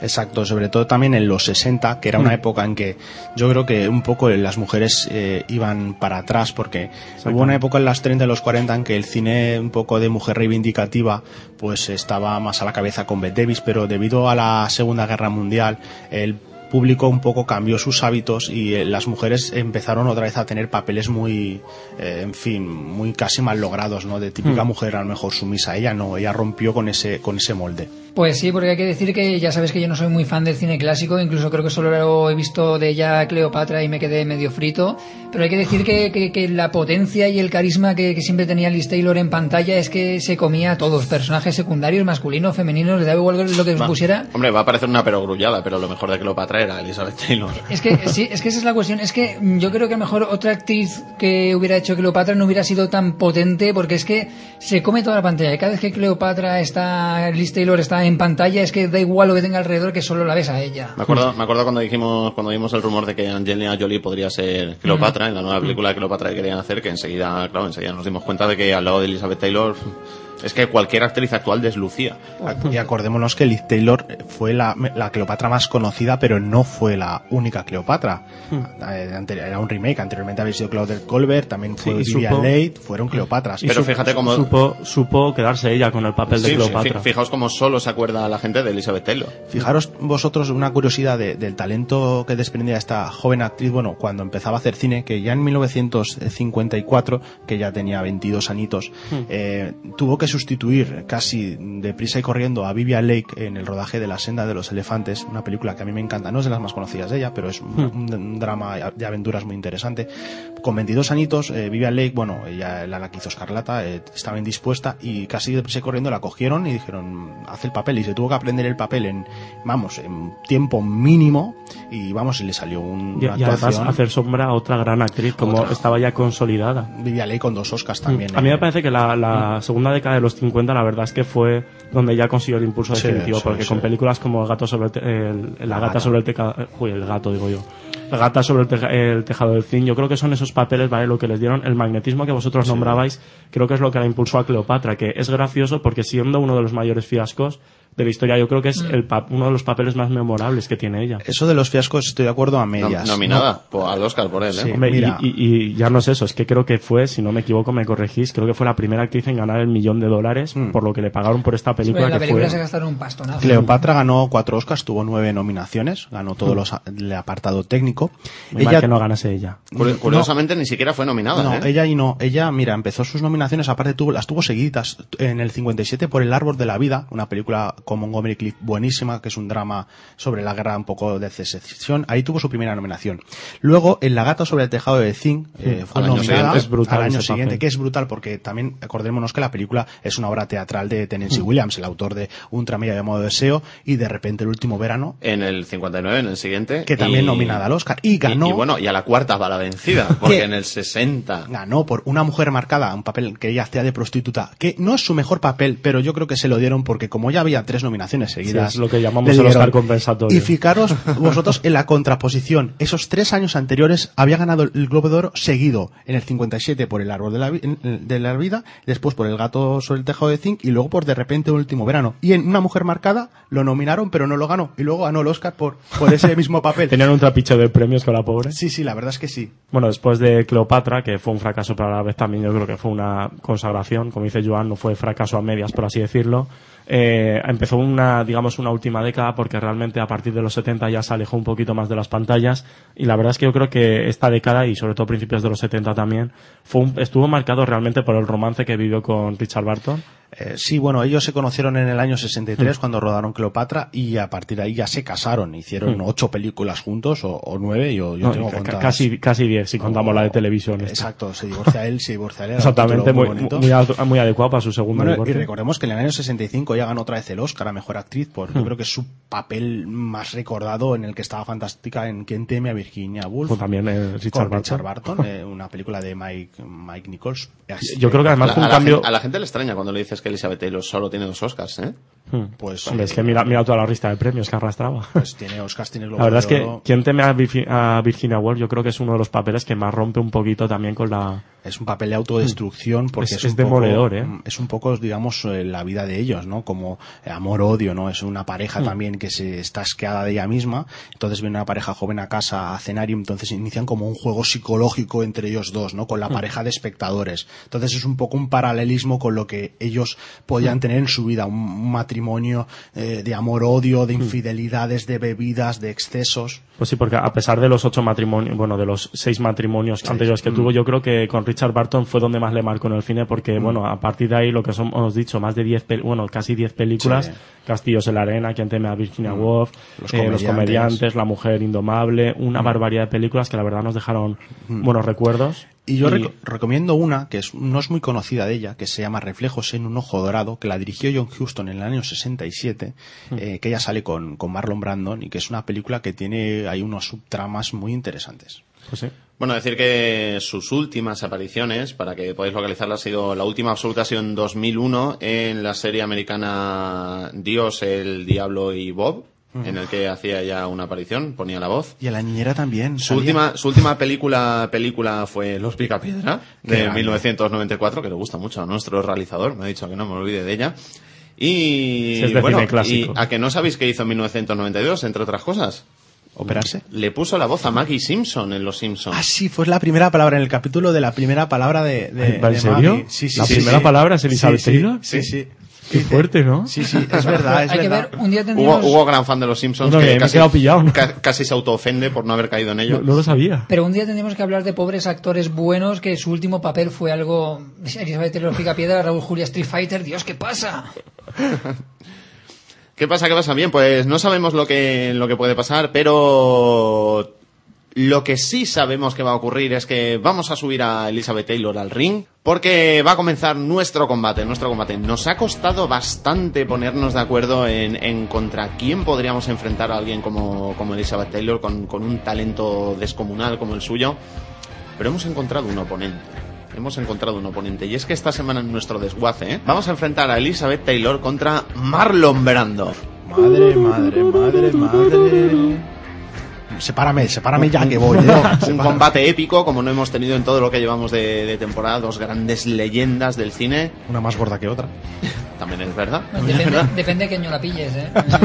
Exacto, sobre todo también en los 60, que era una época en que yo creo que un poco las mujeres eh, iban para atrás, porque hubo una época en las 30 y los 40 en que el cine un poco de mujer reivindicativa pues estaba más a la cabeza con Bette Davis, pero debido a la Segunda Guerra Mundial, el público un poco cambió sus hábitos y eh, las mujeres empezaron otra vez a tener papeles muy, eh, en fin, muy casi mal logrados, ¿no? De típica Hmm. mujer a lo mejor sumisa. Ella no, ella rompió con ese, con ese molde. Pues sí, porque hay que decir que ya sabes que yo no soy muy fan del cine clásico, incluso creo que solo he visto de ella Cleopatra y me quedé medio frito, pero hay que decir que, que- que la potencia y el carisma que, que siempre tenía Liz Taylor en pantalla es que se comía a todos, personajes secundarios, masculinos, femeninos, le da igual lo que pusiera. Hombre, va a parecer una perogrullada, pero lo mejor de Cleopatra era Elizabeth Taylor. Es que sí, es que esa es la cuestión. Es que yo creo que a lo mejor otra actriz que hubiera hecho Cleopatra no hubiera sido tan potente porque es que se come toda la pantalla. Y Cada vez que Cleopatra está, Liz Taylor está en pantalla, es que da igual lo que tenga alrededor que solo la ves a ella. Me acuerdo, me acuerdo cuando dijimos, cuando vimos el rumor de que Angelina Jolie podría ser Cleopatra en la nueva película de Cleopatra que querían hacer, que enseguida, claro, enseguida nos dimos cuenta de que al lado de Elizabeth Taylor es que cualquier actriz actual deslucía. Y acordémonos que Liz Taylor fue la, la Cleopatra más conocida, pero no fue la única Cleopatra. Eh, ante- Era un remake, anteriormente había sido Claudette Colbert, también fue Sí, Vivian supo- Leigh, fueron Cleopatras. Y Pero fíjate cómo- Supo, supo quedarse ella con el papel de Sí, Cleopatra. fi- fijaos cómo solo se acuerda la gente de Elizabeth Taylor. Fijaros vosotros una curiosidad de- del talento que desprendía esta joven actriz, bueno, cuando empezaba a hacer cine, que ya en 1954, que ya tenía 22 añitos, eh, tuvo que sustituir casi deprisa y corriendo a Vivian Lake en el rodaje de La senda de los elefantes, una película que a mí me encanta, no es de las más conocidas de ella, pero es un, un- un drama de aventuras muy interesante. Con 22 añitos, eh, Vivian Lake, bueno, ella la, la que hizo Escarlata, eh, estaba indispuesta y casi deprisa y corriendo la cogieron y dijeron, haz el papel y se tuvo que aprender el papel en, vamos, en tiempo mínimo y vamos, y le salió un, Y, una y además hacer sombra a otra gran actriz, como Otra. estaba ya consolidada. Vivian Lake con dos Oscars también. A mí eh. me parece que la, la segunda década de los 50 la verdad es que fue donde ya consiguió el impulso Sí, definitivo, sí, porque sí. con películas como El gato sobre el el- La, La gata, gata. sobre el tejado, el gato digo yo, La gata sobre el, teja- el tejado del zinc, yo creo que son esos papeles, ¿vale? Lo que les dieron, el magnetismo que vosotros nombrabais, creo que es lo que la impulsó a Cleopatra, que es gracioso porque siendo uno de los mayores fiascos de la historia, yo creo que es el pa- uno de los papeles más memorables que tiene ella. Eso de los fiascos estoy de acuerdo a No- medias. nominada po- al Oscar por él, ¿eh? Sí. Hombre, y- mira. y, y ya no es eso, es que creo que fue, si no me equivoco, me corregís, creo que fue la primera actriz en ganar el millón de dólares Mm. por lo que le pagaron por esta película. la que película fue... se gastaron un pastonazo. Cleopatra ganó cuatro Oscars, tuvo nueve nominaciones, ganó todos los a- el apartado técnico. Muy mal que no ganase ella. Curi- Curiosamente ni siquiera fue nominada, No, ¿eh? ella y no. Ella, mira, empezó sus nominaciones, aparte tuvo, las tuvo seguidas en el 57 por El Árbol de la Vida, una película con Montgomery Clift buenísima, que es un drama sobre la guerra un poco de secesión. Ahí tuvo su primera nominación. Luego, en La Gata sobre el Tejado de Zinc, eh, fue Al nominada brutal al año siguiente, papel. que es brutal porque también acordémonos que la película es una obra teatral de Mm. Tennessee Williams, el autor de Un tramilla llamado Deseo, y de repente el último verano, En el 59, en el siguiente. que también y- nominada al Oscar. Y ganó. Y, y bueno, y a la cuarta bala vencida, porque en el 60. ganó por una mujer marcada, un papel que ella hacía de prostituta, que no es su mejor papel, pero yo creo que se lo dieron porque como ya había tres nominaciones seguidas. Sí, es lo que llamamos el. Oscar compensatorio. Y fijaros vosotros en la contraposición. Esos tres años anteriores había ganado el Globo de Oro seguido en el 57 por El Árbol de la, de la Vida, después por El Gato sobre el Tejado de Zinc y luego por De repente un último verano. Y en Una Mujer Marcada lo nominaron, pero no lo ganó. Y luego ganó el Oscar por, por ese mismo papel. Tenían un trapiche de premios con la pobre. Sí, sí, la verdad es que sí. Bueno, después de Cleopatra, que fue un fracaso, pero a la vez también yo creo que fue una consagración, como dice Joan, no fue fracaso a medias, por así decirlo. Eh, empezó una, digamos, una última década porque realmente a partir de los 70 ya se alejó un poquito más de las pantallas y la verdad es que yo creo que esta década y sobre todo principios de los 70 también fue un- estuvo marcado realmente por el romance que vivió con Richard Barton. Eh, sí, bueno, ellos se conocieron en el año 63 Mm. cuando rodaron Cleopatra y a partir de ahí ya se casaron. Hicieron Mm. ocho películas juntos o, o nueve. Yo, yo No, tengo ca- contadas. casi, casi 10 si contamos la de televisión. esta. Exacto, se divorcia él, se divorcia él. Exactamente, muy, bonito. muy, ad- muy adecuado para su segundo Bueno, y recordemos que en el año 65 ya ganó otra vez el Oscar a Mejor Actriz por, Mm. yo creo que es su papel más recordado en el que estaba fantástica en Quien teme a Virginia Woolf. Fue también eh, Richard con Richard Barton. Barton, eh, una película de Mike, Mike Nichols. Así Yo creo que además A, fue a un la cambio... gente, a la gente le extraña cuando le dices que Elizabeth Taylor solo tiene dos Oscars, ¿eh? Hmm. Pues, Hombre, eh, es que mira, mira toda la lista de premios que arrastraba. pues tiene Oscars, tiene La verdad es que Oro. quien teme a, Virgi- a Virginia Woolf yo creo que es uno de los papeles que más rompe un poquito también con la... es un papel de autodestrucción porque Es- es, es un poco- demoledor, ¿eh? es un poco digamos eh, la vida de ellos no como amor odio no es una pareja también que se está asqueada de ella misma entonces viene una pareja joven a casa a cenar y entonces inician como un juego psicológico entre ellos dos no con la pareja de espectadores entonces es un poco un paralelismo con lo que ellos podían tener en su vida un, matrimonio eh, de amor-odio, de infidelidades, de bebidas, de excesos. Pues sí, porque a pesar de los ocho matrimonios, bueno, de los seis matrimonios anteriores que tuvo, yo creo que con Richard Barton fue donde más le marcó en el cine, porque, bueno, a partir de ahí lo que hemos dicho, más de diez, bueno, casi diez películas, Sí. Castillos en la Arena, Quien teme a Virginia Woolf, Los eh, Los comediantes. Comediantes, La Mujer Indomable, una barbaridad de películas que la verdad nos dejaron buenos recuerdos. Y yo reco- recomiendo una que es, no es muy conocida de ella, que se llama Reflejos en un ojo dorado, que la dirigió John Huston en el año 67, eh, que ella sale con, con Marlon Brandon y que es una película que tiene ahí unos subtramas muy interesantes. Pues sí. Bueno, decir que sus últimas apariciones, para que podáis localizarlas, ha sido la última absoluta ha sido en 2001 en la serie americana Dios, el Diablo y Bob, en el que hacía ya una aparición, ponía la voz. Y a la niñera también. Su salía. última, su última película, película fue Los Picapiedra, Qué de grande. 1994, que le gusta mucho a nuestro realizador, me ha dicho que no me olvide de ella. Y, es de bueno, cine clásico. y a que no sabéis qué hizo en 1992, entre otras cosas. ¿Operarse? Le puso la voz a Maggie Simpson en Los Simpsons. Ah, sí, fue la primera palabra en el capítulo de la primera palabra de, de, ¿Va en de serio? Maggie. Sí, sí, ¿La sí, primera sí. palabra es Elizabeth Sí, sí, Taylor? Sí, sí. Qué fuerte, ¿no? Sí, sí, es verdad, es Hay que verdad. ver, un día Hugo, tendríamos... Hugo, gran fan de Los Simpsons, No, que que casi, quedado pillado, ¿no? ca- casi se autoofende por no haber caído en ello. No, no lo sabía. Pero un día tendríamos que hablar de pobres actores buenos que su último papel fue algo... Elizabeth Taylor Picapiedra, Raúl Julia Street Fighter, Dios, ¿qué pasa? ¿Qué pasa? ¿Qué pasa? Bien, pues no sabemos lo que, lo que puede pasar, pero lo que sí sabemos que va a ocurrir es que vamos a subir a Elizabeth Taylor al ring porque va a comenzar nuestro combate, nuestro combate. Nos ha costado bastante ponernos de acuerdo en, contra quién podríamos enfrentar a alguien como, como Elizabeth Taylor con, con un talento descomunal como el suyo, pero hemos encontrado un oponente. Hemos encontrado un oponente y es que esta semana en nuestro desguace ¿eh? vamos a enfrentar a Elizabeth Taylor contra Marlon Brando. Madre, madre, madre, madre. Sepárame, sepárame ya que voy. ¿eh? un combate épico como no hemos tenido en todo lo que llevamos de, de temporada, dos grandes leyendas del cine, Una más gorda que otra. también es verdad. Depende, verdad. depende de qué año la pilles, ¿eh?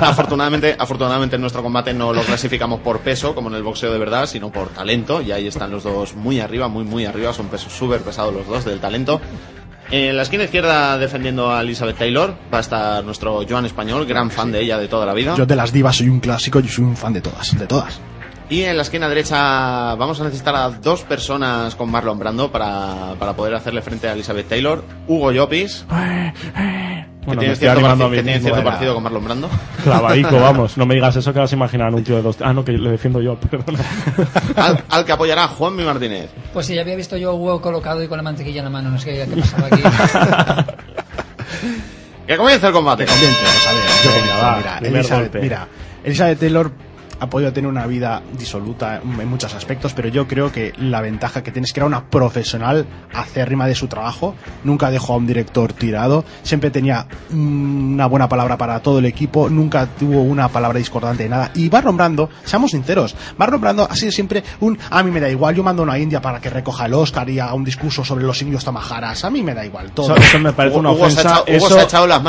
Afortunadamente, afortunadamente en nuestro combate no lo clasificamos por peso como en el boxeo de verdad, sino por talento y ahí están los dos muy arriba, muy muy arriba, son pesos súper pesados los dos del talento. En la esquina izquierda defendiendo a Elizabeth Taylor va a estar nuestro Joan Español, gran fan de ella de toda la vida. Yo de las divas soy un clásico, yo soy un fan de todas, de todas. Y en la esquina derecha vamos a necesitar a dos personas con Marlon Brando para, para poder hacerle frente a Elizabeth Taylor. Hugo Llopis, que Bueno, tiene cierto, mí que tiene cierto parecido con Marlon Brando. Clavadico, vamos. No me digas eso que vas a imaginar un tío de dos... Ah, no, que le defiendo yo, perdona. Al, al que apoyará Juanmi Martínez. Pues sí, ya había visto yo a Hugo colocado y con la mantequilla en la mano, no sé qué, pasaba aquí. Que comience el combate. Bien, pues, a ver, Yo yo venga, va, mira, primer Elizabeth, golpe. mira, Elizabeth Taylor ha podido tener una vida disoluta en muchos aspectos, pero yo creo que la ventaja que tiene es que era una profesional acérrima de su trabajo, nunca dejó a un director tirado, siempre tenía mm, una buena palabra para todo el equipo, nunca tuvo una palabra discordante de nada. Y Marlon Brando, seamos sinceros, Marlon Brando ha sido siempre un, a mí me da igual, yo mando a una India para que recoja el Oscar y haga un discurso sobre los indios tamajaras, a mí me da igual todo. Eso, eso me parece una ofensa. eso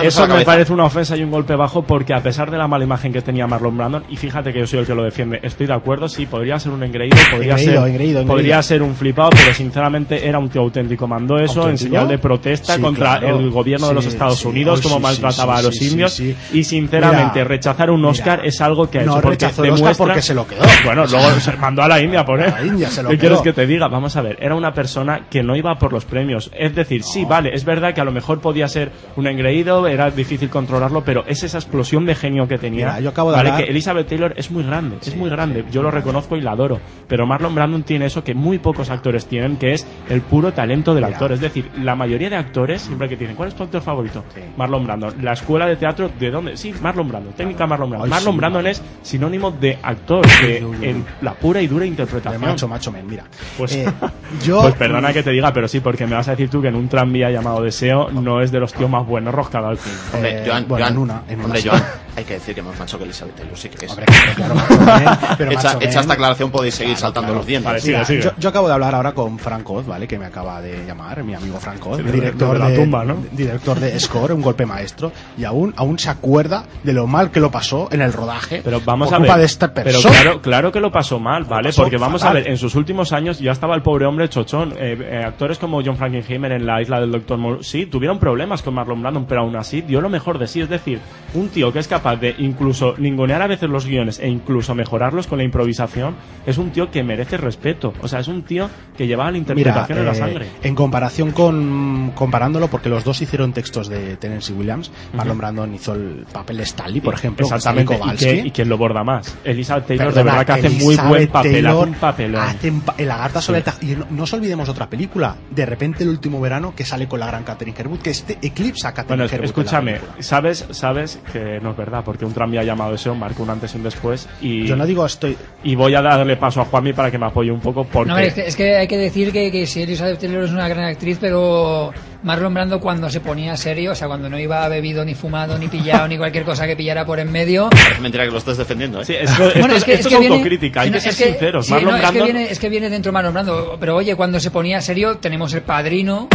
eso me parece una ofensa y un golpe bajo porque a pesar de la mala imagen que tenía Marlon Brandon, y fíjate que yo soy el que lo defiende, estoy de acuerdo, sí, podría ser un engreído, podría, Engreído, ser, engreído, engreído. podría ser un flipado, pero sinceramente era un tío auténtico. Mandó eso en ¿Auténtico? señal de protesta Sí, contra claro. el gobierno de los Sí, Estados sí. Unidos, Ay, como sí, maltrataba sí, a los sí, sí, indios. sí. Y sinceramente, Mira, rechazar un Oscar mira, es algo que ha no hecho porque rechazó el Oscar demuestra... porque se lo quedó. Bueno, luego se mandó a la India por él. A la India se lo ¿Qué quedó. quieres que te diga? Vamos a ver, era una persona que no iba por los premios. Es decir, sí, vale, es verdad que a lo mejor podía ser un engreído, era difícil controlarlo, pero es esa explosión de genio que tenía. Mira, yo acabo de vale, hablar- que Elizabeth Taylor es muy grande, es muy grande. Yo lo reconozco y la adoro. Pero Marlon Brandon tiene eso que muy pocos actores tienen, que es el puro talento del Mira. actor. Es decir, la mayoría de actores siempre que tienen, ¿cuál es tu actor favorito? Marlon Brandon. La escuela de teatro, ¿de dónde? Sí, Marlon Brandon. Técnica Marlon Brandon. Ay, Marlon sí, Brandon es sinónimo de actor, de en la pura y dura De interpretación. macho, macho, men, mira. Pues, Eh, yo, pues perdona que te diga, pero sí, porque me vas a decir tú que en un tranvía llamado Deseo no es de los tíos más buenos roscado al fin. Hombre, Eh, Joan, bueno, Joan, en una, en hombre, una. Joan, hay que decir que más macho que Elizabeth Taylor, sí que es. Hombre, claro, macho pero hecha, macho hecha esta aclaración podéis seguir saltando los dientes. Vale, Mira, sigue, sigue. Yo, yo acabo de hablar ahora con Frank Oz, ¿vale? Que me acaba de llamar, mi amigo Frank Oz, Sí, director desde la de, tumba, ¿no? director de Score, un golpe maestro, y aún, aún se acuerda de lo mal que lo pasó en el rodaje. Pero vamos por a ver. culpa de esta pero persona. claro, claro que lo pasó mal, ¿vale? pasó Porque vamos fatal. a ver, en sus últimos años ya estaba el pobre hombre chochón. Eh, eh, actores como John Frankenheimer en la isla del Doctor Moore, sí, tuvieron problemas con Marlon Brandon, pero aún así dio lo mejor de sí. Es decir, un tío que es capaz de incluso ningunear a veces los guiones e incluso mejorarlos con la improvisación, es un tío que merece respeto. O sea, es un tío que llevaba la Mira, interpretación en la eh, sangre. en comparación con comparándolo, porque los dos hicieron textos de Tennessee Williams, Marlon Brandon hizo el papel de Stanley, por ejemplo, Exactamente. ¿Y, qué- y quién lo borda más? Elizabeth Taylor Perdona, de verdad que hace muy buen papel, hace un papelón. hace un pa- el lagarta sobre el Y no, no os olvidemos otra película, de repente el último verano, que sale con la gran Catherine Herwood, que este eclipsa a Catherine Bueno, escúchame, sabes, sabes que no es verdad, porque un tranvía llamado Deseo marcó un antes y un después y, Yo no digo estoy. y voy a darle paso a Juanmi para que me apoye un poco porque No, es, que, es que hay que decir que, que sí, Elizabeth Taylor es una gran actriz, pero Marlon Brando cuando se ponía serio, o sea, cuando no iba bebido, ni fumado, ni pillado, ni cualquier cosa que pillara por en medio... Es mentira que lo estés defendiendo, ¿eh? Sí, esto, esto- Bueno, es que, esto es es, que viene- autocrítica, hay sí, no, que ser es que- sinceros. sí, Marlon no, es, que Brando viene, es que viene dentro Marlon Brando, pero oye, cuando se ponía serio, tenemos el padrino,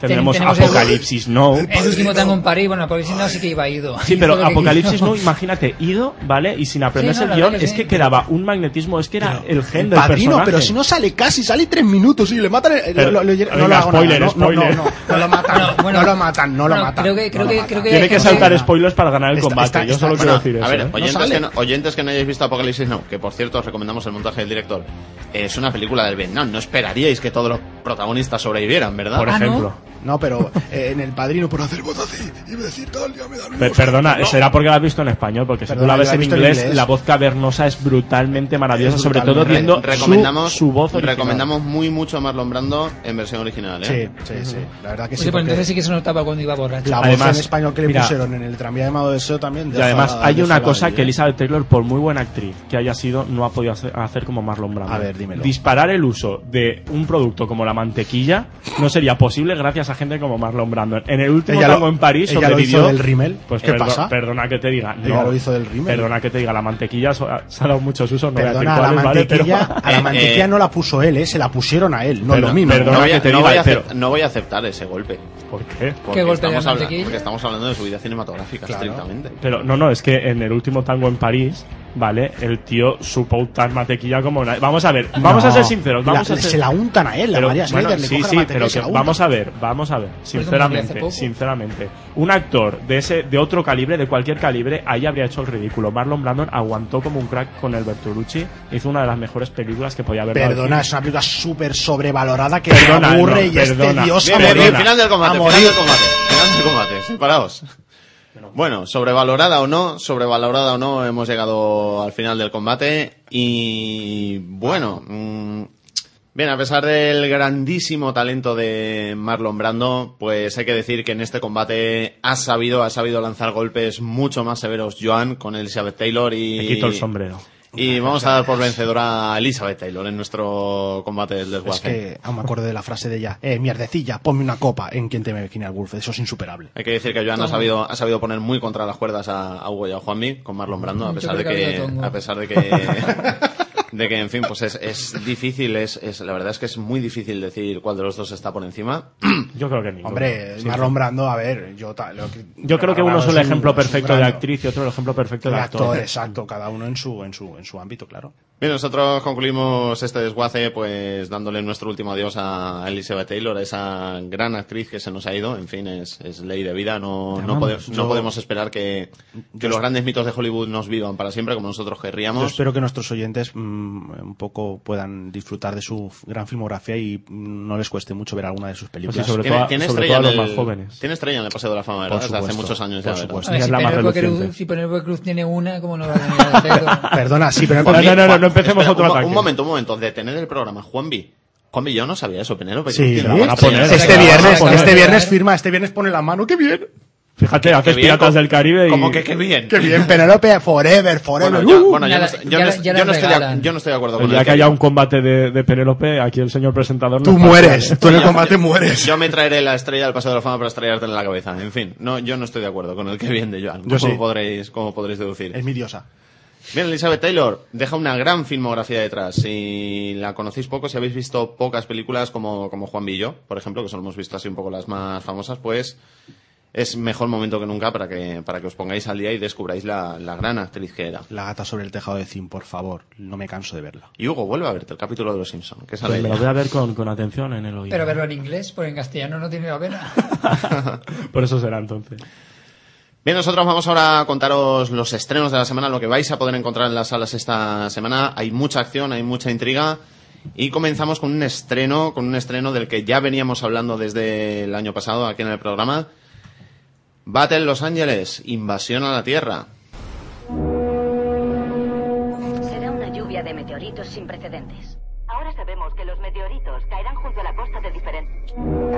tenemos, el- Apocalipsis Now. el último tango en París, bueno, Apocalipsis no sí que iba ido. Sí, pero lo Apocalipsis no, imagínate, ido, ¿vale? Y sin aprenderse Sí, no, el guion, que es sí. que quedaba un magnetismo, es que era el gen El del padrino, personaje. pero si no sale casi, sale tres minutos y le matan. el- Pero- lo- lo- no lo hago spoiler, nada, no, no, spoiler. no, no, no lo matan, Bueno, bueno, no lo matan, no lo matan. creo que- creo no que- lo matan. creo que- Tiene que saltar spoilers para ganar el combate. Yo solo quiero decir A eso. ver, ¿eh? oyentes, que no, no hayáis visto Apocalipsis No, que por cierto os recomendamos el montaje del director. Es una película del Vietnam, no esperaríais que todos los protagonistas sobrevivieran, ¿verdad? Por Ah, ¿no? ejemplo. No, pero eh, en el padrino por hacer voz así y decir tal, ya me da Per- perdona, será porque la has visto en español, porque si tú Perdona, la ves en inglés, la voz cavernosa es brutalmente maravillosa, Es sobre brutal. todo Re- viendo recomendamos, su, su voz original. recomendamos muy mucho a Marlon Brando en versión original, ¿eh? Sí, sí, sí. La verdad que sí. Oye, pues entonces sí que se notaba cuando iba borracho. La voz en español que le mira, pusieron en el tranvía llamado Deseo también. Y además hay una cosa que Elisa Elizabeth Taylor, por muy buena actriz que haya sido, no ha podido hacer, hacer como Marlon Brando. A ver, dímelo. Disparar el uso de un producto como la mantequilla no sería posible gracias a gente como Marlon Brando. En el último Ella lo- tango en París ella lo sobrevivió... hizo del rímel. Pues ¿Qué perdo- pasa? Perdona que te diga. Ella no. lo hizo del rímel. Perdona que te diga, la mantequilla so- se ha dado muchos usos, no voy a decir Perdona, a la cuáles, ¿vale? Pero- mantequilla, a la Eh, mantequilla eh, no la puso él, ¿eh? se la pusieron a él, no Perdón, lo mismo. perdona No voy, a, que te no diga, voy a pero- acep- no voy a aceptar ese golpe. ¿Por qué? Porque golpe de estamos habla- mantequilla? Porque estamos hablando de su vida cinematográfica, Claro. estrictamente. Pero no, no, es que en el último tango en París, ¿vale? El tío supo untar mantequilla como nadie. Vamos a ver, vamos No, a ser sinceros, vamos la- a ser... Se la untan a él, María bueno, sí, sí, pero que vamos a ver, vamos a ver, sinceramente, sinceramente, un actor de ese, de otro calibre, de cualquier calibre, ahí habría hecho el ridículo. Marlon Brandon aguantó como un crack con el Bertolucci, hizo una de las mejores películas que podía haber Perdona, es una película súper sobrevalorada que Perdona, aburre no, y es tediosa. Bien, bien, bien, final del combate, final del combate, final del combate, separaos. Bueno, sobrevalorada o no, sobrevalorada o no, hemos llegado al final del combate y bueno, mm, bien, a pesar del grandísimo talento de Marlon Brando, pues hay que decir que en este combate ha sabido, ha sabido lanzar golpes mucho más severos Joan con Elizabeth Taylor y... Me quito el sombrero. Y vamos a dar por vencedora a Elizabeth Taylor en nuestro combate del Es desguace. que aún me acuerdo de la frase de ella, eh, mierdecilla, ponme una copa en quien teme Virginia Woolf, eso es insuperable. Hay que decir que Joan ha sabido, ha sabido poner muy contra las cuerdas a, a Hugo y a Juanmi con Marlon Brando, a pesar de que a pesar de que, de que, en fin, pues es, es difícil, es, es, la verdad es que es muy difícil decir cuál de los dos está por encima. Yo creo que ninguno. Hombre, Sí. Marlon Brando, a ver, yo... ta- lo que- Yo creo que uno es el ejemplo un perfecto de actriz y otro el ejemplo perfecto de de actor. actor, exacto, cada uno en su, en su, en su ámbito, claro. Bien, nosotros concluimos este desguace pues dándole nuestro último adiós a Elizabeth Taylor, esa gran actriz que se nos ha ido. En fin, es, es ley de vida. No, no, pode- no yo- podemos esperar que, que los grandes mitos de Hollywood nos vivan para siempre como nosotros Yo querríamos. espero que nuestros oyentes mm, un poco puedan disfrutar de su gran filmografía y no les cueste mucho ver alguna de sus películas. Sí, sobre Tiene, todo- tiene sobre estrella todo a en los el- más jóvenes. Tiene estrella en el Paseo de la Fama, ¿verdad? Por Desde hace supuesto, muchos años por ya, supuesto. A ver, es si la más. Cruz, si Cruz tiene una, ¿cómo no va a tener? Perdona, sí, pero... No, no, no, no empecemos espera, otro un, mo- ataque. Un momento, un momento. Detener el programa. Juanvi. Juanvi, yo no sabía eso, Penélope. Sí, van a poner. Este Sí, viernes, este llegar. viernes firma, este viernes pone la mano, ¡qué bien! Fíjate, haces bien, Piratas como- del Caribe y... Como que qué bien. Qué bien, Penelope, forever, forever. Bueno, yo, bueno, yo Ya no, estoy- ya ya de, acuerdo con el que haya un combate de, de Penélope, aquí el señor presentador... Tú mueres, tú en el combate mueres. Yo me traeré la estrella del Paseo de la Fama para estrellarte en la cabeza. En fin, no, yo no estoy de acuerdo con el que bien de Joan. Yo como sí. podréis, como podréis deducir. Es mi diosa. Bien, Elizabeth Taylor deja una gran filmografía detrás. Si la conocéis poco, si habéis visto pocas películas como, como Juan Villo, por ejemplo, que solo hemos visto así un poco las más famosas, pues es mejor momento que nunca para que, para que os pongáis al día y descubráis la, la gran actriz que era. La gata sobre el tejado de zinc, por favor. No me canso de verla. Y Hugo, vuelve a verte el capítulo de Los Simpsons, que sale Pues me lo voy a ver con, con atención en el oído. Pero verlo en inglés, porque en castellano no tiene la pena. Por eso será entonces. Bien, nosotros vamos ahora a contaros los estrenos de la semana, lo que vais a poder encontrar en las salas esta semana. Hay mucha acción, hay mucha intriga. Y comenzamos con un estreno, con un estreno del que ya veníamos hablando desde el año pasado aquí en el programa. Battle Los Ángeles, Invasión a la Tierra. Será una lluvia de meteoritos sin precedentes. Ahora sabemos que los meteoritos caerán junto a la costa de diferentes.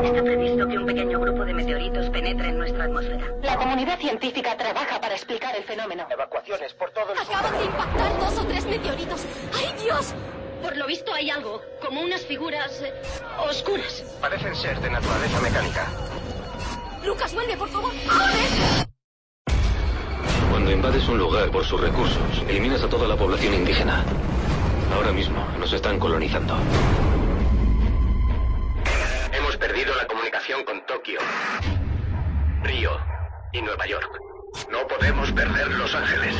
Está previsto que un pequeño grupo de meteoritos penetre en nuestra atmósfera. La comunidad científica trabaja para explicar el fenómeno. Evacuaciones por todo el Acaban de impactar dos o tres meteoritos. ¡Ay, Dios! Por lo visto hay algo, como unas figuras eh, oscuras. Parecen ser de naturaleza mecánica. Lucas, vuelve, por favor. ¡Corre! Cuando invades un lugar por sus recursos, eliminas a toda la población indígena. Ahora mismo nos están colonizando. Hemos perdido la comunicación con Tokio, Río y Nueva York. No podemos perder Los Ángeles.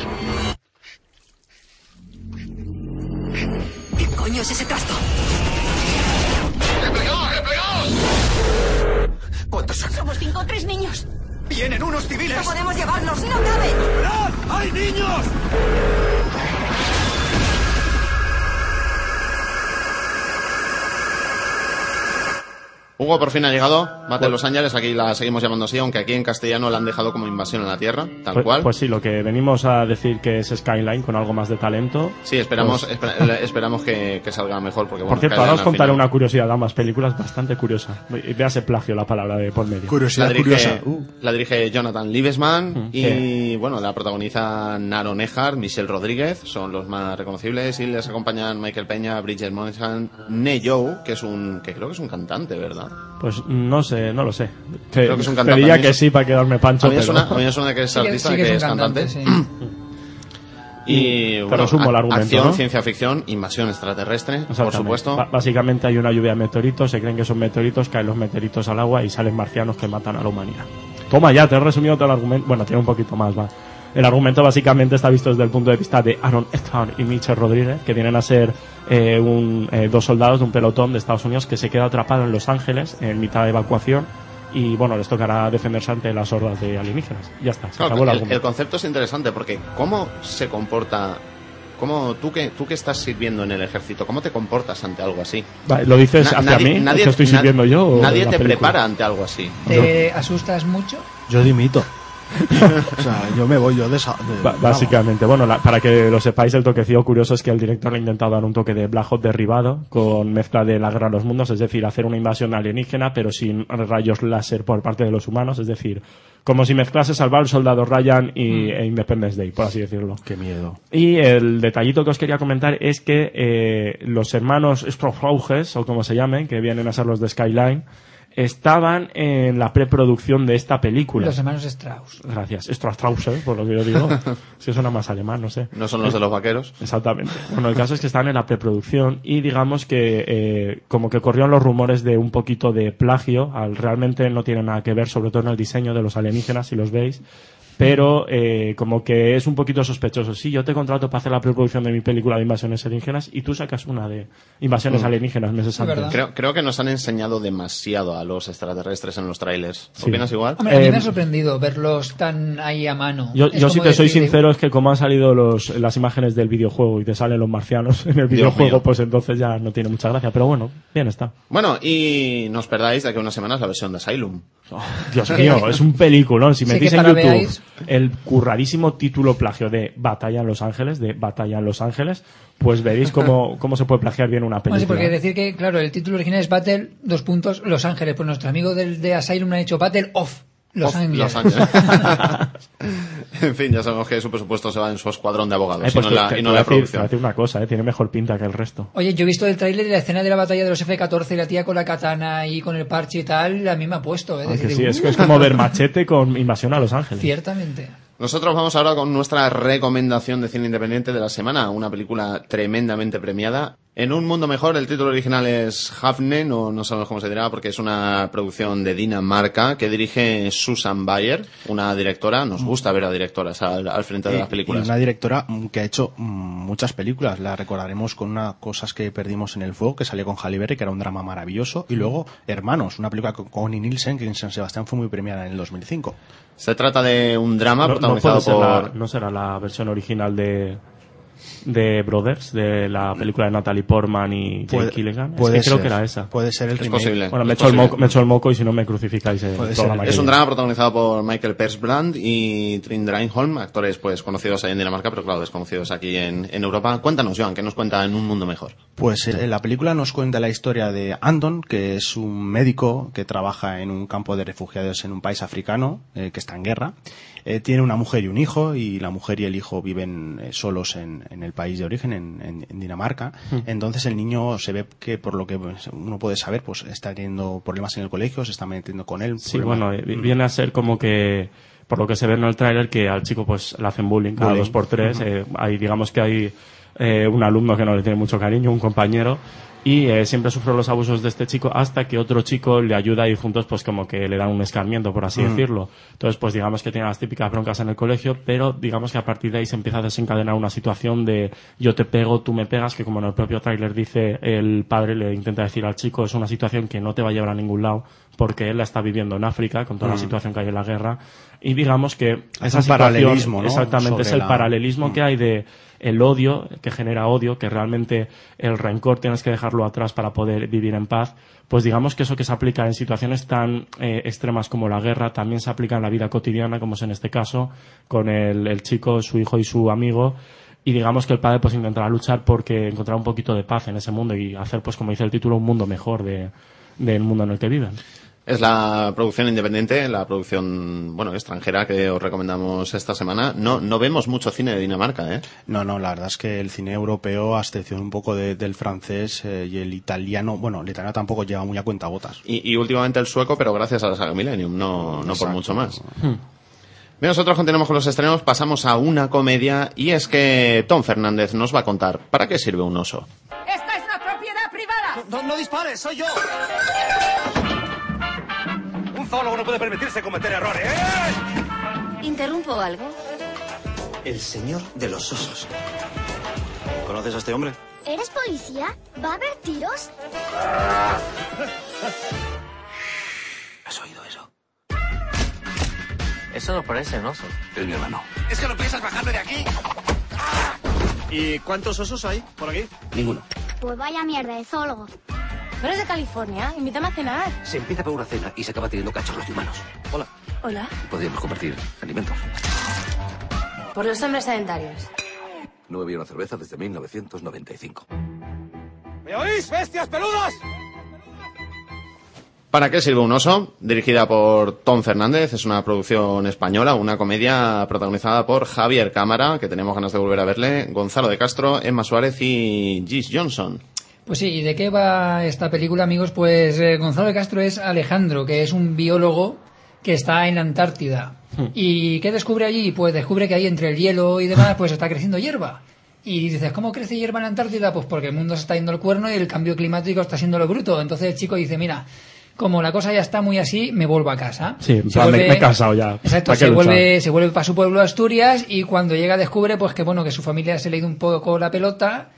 ¿Qué coño es ese trasto? ¡Replegaos, replegaos! ¿Cuántos son? Somos cinco o tres niños. ¡Vienen unos civiles! No podemos llevarlos, no cabe. ¡Esperad! ¡Hay niños! Hugo por fin ha llegado, Battle Los Ángeles, aquí la seguimos llamando así, aunque aquí en castellano la han dejado como Invasión a la Tierra, tal Pues, cual. pues sí, lo que venimos a decir que es Skyline con algo más de talento. sí, esperamos, Pues- espera- esperamos que, que salga mejor, porque bueno, Por cierto, ahora os contaré una curiosidad de ambas películas bastante curiosa. Véase plagio la palabra de por medio. La Curiosidad dirige, curiosa. Uh. la dirige Jonathan Liebesman Mm, y bueno, la protagoniza Naron Ejard, Michelle Rodríguez, son los más reconocibles y les acompañan Michael Peña, Bridget Monahan, Joe, que es un que creo que es un cantante, ¿verdad? Pues no sé, no lo sé. Creo que es un te cantante. diría que sí para quedarme pancho, A mí, me pero... suena, a mí me suena que es Sí que- artista sí que, que es cantante. sí. Y Te bueno, resumo el argumento, acción, ¿no? ciencia ficción, invasión extraterrestre, por supuesto. Básicamente hay una lluvia de meteoritos, se creen que son meteoritos, caen los meteoritos al agua y salen marcianos que matan a la humanidad. Toma ya, te he resumido todo el argumento. Bueno, tiene un poquito más, va. El argumento básicamente está visto desde el punto de vista de Aaron Eckhart y Mitchell Rodríguez, que vienen a ser eh, un, eh, dos soldados de un pelotón de Estados Unidos que se queda atrapado en Los Ángeles en mitad de evacuación y bueno, les tocará defenderse ante las hordas de alienígenas. Ya está, se Claro, acabó el el, el argumento. concepto es interesante porque cómo se comporta, cómo tú que tú que estás sirviendo en el ejército, cómo te comportas ante algo así. Va, ¿Lo dices Na- hacia nadie- mí? nadie- ¿Es que estoy na- sirviendo yo? Nadie te película? prepara ante algo así. ¿Te asustas mucho? Yo dimito. o sea, yo me voy yo de esa. de- básicamente, bueno, la- para que lo sepáis, el toquecillo curioso es que el director le ha intentado dar un toque de Black Hawk derribado con mezcla de la guerra de los mundos, es decir, hacer una invasión alienígena, pero sin rayos láser por parte de los humanos, es decir, como si mezclase Salvar al Soldado Ryan y, e Independence Day, por así decirlo. Qué miedo. Y el detallito que os quería comentar es que eh, los hermanos Strofrauges, o como se llamen, que vienen a ser los de Skyline, estaban en la preproducción de esta película. Los hermanos Strauss. Gracias. Strauss, por lo que yo digo. si suena más alemán, no sé. No son los de los vaqueros. Exactamente. Bueno, el caso es que están en la preproducción y digamos que eh, como que corrieron los rumores de un poquito de plagio, al, realmente no tiene nada que ver, sobre todo en el diseño de los alienígenas, si los veis, pero eh, como que es un poquito sospechoso. Sí, yo te contrato para hacer la preproducción de mi película de invasiones alienígenas y tú sacas una de invasiones Mm. alienígenas meses antes. Creo, creo que nos han enseñado demasiado a los extraterrestres en los trailers. Sí. ¿Opinas igual? Hombre, a mí Eh, me ha sorprendido verlos tan ahí a mano. Yo, yo si te soy sincero es que como han salido los, las imágenes del videojuego y te salen los marcianos en el videojuego, pues entonces ya no tiene mucha gracia. Pero bueno, bien está. Bueno, y no os perdáis de aquí a unas semanas la versión de Asylum. Dios mío, es un peliculón. Si Sí, metís que en YouTube veáis- el curradísimo título plagio de Batalla en Los Ángeles, de Batalla en Los Ángeles, pues veréis cómo, cómo se puede plagiar bien una Bueno, sí, película. porque decir que, claro, el título original es Battle, dos puntos, Los Ángeles. Pues nuestro amigo del, de Asylum ha hecho Battle of Los Ángeles. Los Ángeles. en fin, ya sabemos que su presupuesto se va en su escuadrón de abogados Eh, pues y no en la, te- y te no voy en la a decir- te voy a producción. decir una cosa, eh, tiene mejor pinta que el resto. Oye, yo he visto el tráiler de la escena de la batalla de los F-14 y la tía con la katana y con el parche y tal, a mí me ha puesto, ¿eh? Decir, sí, es, "Uh". es como ver machete con invasión a Los Ángeles. Ciertamente. Nosotros vamos ahora con nuestra recomendación de cine independiente de la semana, una película tremendamente premiada. En un mundo mejor, el título original es Hafne, no, no sabemos cómo se dirá porque es una producción de Dinamarca que dirige Susan Bayer, una directora. Nos gusta ver a directoras al, al frente de Y- las películas. Una directora mm, que ha hecho mm, muchas películas. La recordaremos con una Cosas que perdimos en el fuego, que salió con Halle Berry, que era un drama maravilloso. Y luego Hermanos, una película con Connie Nielsen, que en San Sebastián fue muy premiada en el 2005. Se trata de un drama No, no protagonizado puede ser por... la, no será la versión original de, de Brothers, de la película de Natalie Portman y Jake Puede- Gilligan. Es creo que era esa. Puede ser el Es remake. posible. Bueno, me Es echo, el posible. moco, me echo el moco y si no me crucificáis. eh, ser. la Es un drama protagonizado por Michael Persbrandt y Trin Dreinholm, actores pues conocidos ahí en Dinamarca, pero claro, desconocidos aquí en, en Europa. Cuéntanos, Joan, ¿qué nos cuenta en Un Mundo Mejor? Pues eh, la película nos cuenta la historia de Andon, que es un médico que trabaja en un campo de refugiados en un país africano eh, que está en guerra. Eh, tiene una mujer y un hijo, y la mujer y el hijo viven eh, solos en, en el país de origen, en, en- en Dinamarca. Hmm. Entonces el niño se ve que, por lo que pues, uno puede saber, pues está teniendo problemas en el colegio, se está metiendo con él. Sí, problemas- bueno, eh, viene a ser como que, por lo que se ve en el tráiler, que al chico pues le hacen bullying cada Bullying. dos por tres. Eh, hay, digamos que hay eh, un alumno que no le tiene mucho cariño, un compañero, y eh, siempre sufre los abusos de este chico hasta que otro chico le ayuda y juntos pues como que le dan un escarmiento, por así Mm. decirlo. Entonces pues digamos que tiene las típicas broncas en el colegio, pero digamos que a partir de ahí se empieza a desencadenar una situación de yo te pego, tú me pegas, que como en el propio tráiler dice el padre le intenta decir al chico es una situación que no te va a llevar a ningún lado porque él la está viviendo en África con toda la Mm. situación que hay en la guerra y digamos que Hay esa un situación paralelismo, ¿no? exactamente es el la- paralelismo Mm. que hay de el odio que genera odio que realmente el rencor tienes que dejarlo atrás para poder vivir en paz pues digamos que eso que se aplica en situaciones tan eh, extremas como la guerra también se aplica en la vida cotidiana como es en este caso con el, chico su hijo y su amigo. Y digamos que el padre pues intentará luchar porque encontrar un poquito de paz en ese mundo y hacer pues como dice el título un mundo mejor de del mundo en el que viven Es la producción independiente, la producción, bueno, extranjera que os recomendamos esta semana. No, no vemos mucho cine de Dinamarca, ¿eh? No, no, la verdad es que el cine europeo, a excepción un poco de- del francés eh, y el italiano, bueno, el italiano tampoco lleva muy a cuenta gotas. Y, y últimamente el sueco, pero gracias a la saga Millennium, no, no por mucho más. Bien, nosotros continuamos con los estrenos, pasamos a una comedia y es que Tom Fernández nos va a contar para qué sirve un oso. ¡Esta es la propiedad privada! No, no dispares, soy yo. Un zoólogo no puede permitirse cometer errores. ¡Eh! ¿Interrumpo algo? El señor de los osos. ¿Conoces a este hombre? ¿Eres policía? ¿Va a haber tiros? ¿Has oído eso? Eso no parece un oso. Es mi hermano. ¿Es que no piensas bajarme de aquí? ¿Y cuántos osos hay por aquí? Ninguno. Pues vaya mierda de zoólogo. ¿No eres de California? Invítame a cenar. Se empieza por una cena y se acaba teniendo cachorros de humanos. Hola. Hola. Podríamos compartir alimentos. Por los hombres sedentarios. No bebí una cerveza desde 1995. ¿Me oís, bestias peludas? ¿Para qué sirve un oso? Dirigida por Tom Fernández, es una producción española, una comedia protagonizada por Javier Cámara, que tenemos ganas de volver a verle, Gonzalo de Castro, Emma Suárez y Gis Johnson. Pues sí, ¿y de qué va esta película, amigos? Pues eh, Gonzalo de Castro es Alejandro, que es un biólogo que está en la Antártida. ¿Y qué descubre allí? Pues descubre que ahí entre el hielo y demás, pues está creciendo hierba. Y dices, ¿cómo crece hierba en la Antártida? Pues porque el mundo se está yendo al cuerno y el cambio climático está siendo lo bruto. Entonces el chico dice, mira, como la cosa ya está muy así, me vuelvo a casa. Sí, Se me- vuelve- me he cansado ya. Exacto, ¿Para qué se vuelve, se vuelve para su pueblo Asturias y cuando llega descubre pues que bueno, que su familia se le ha ido un poco la pelota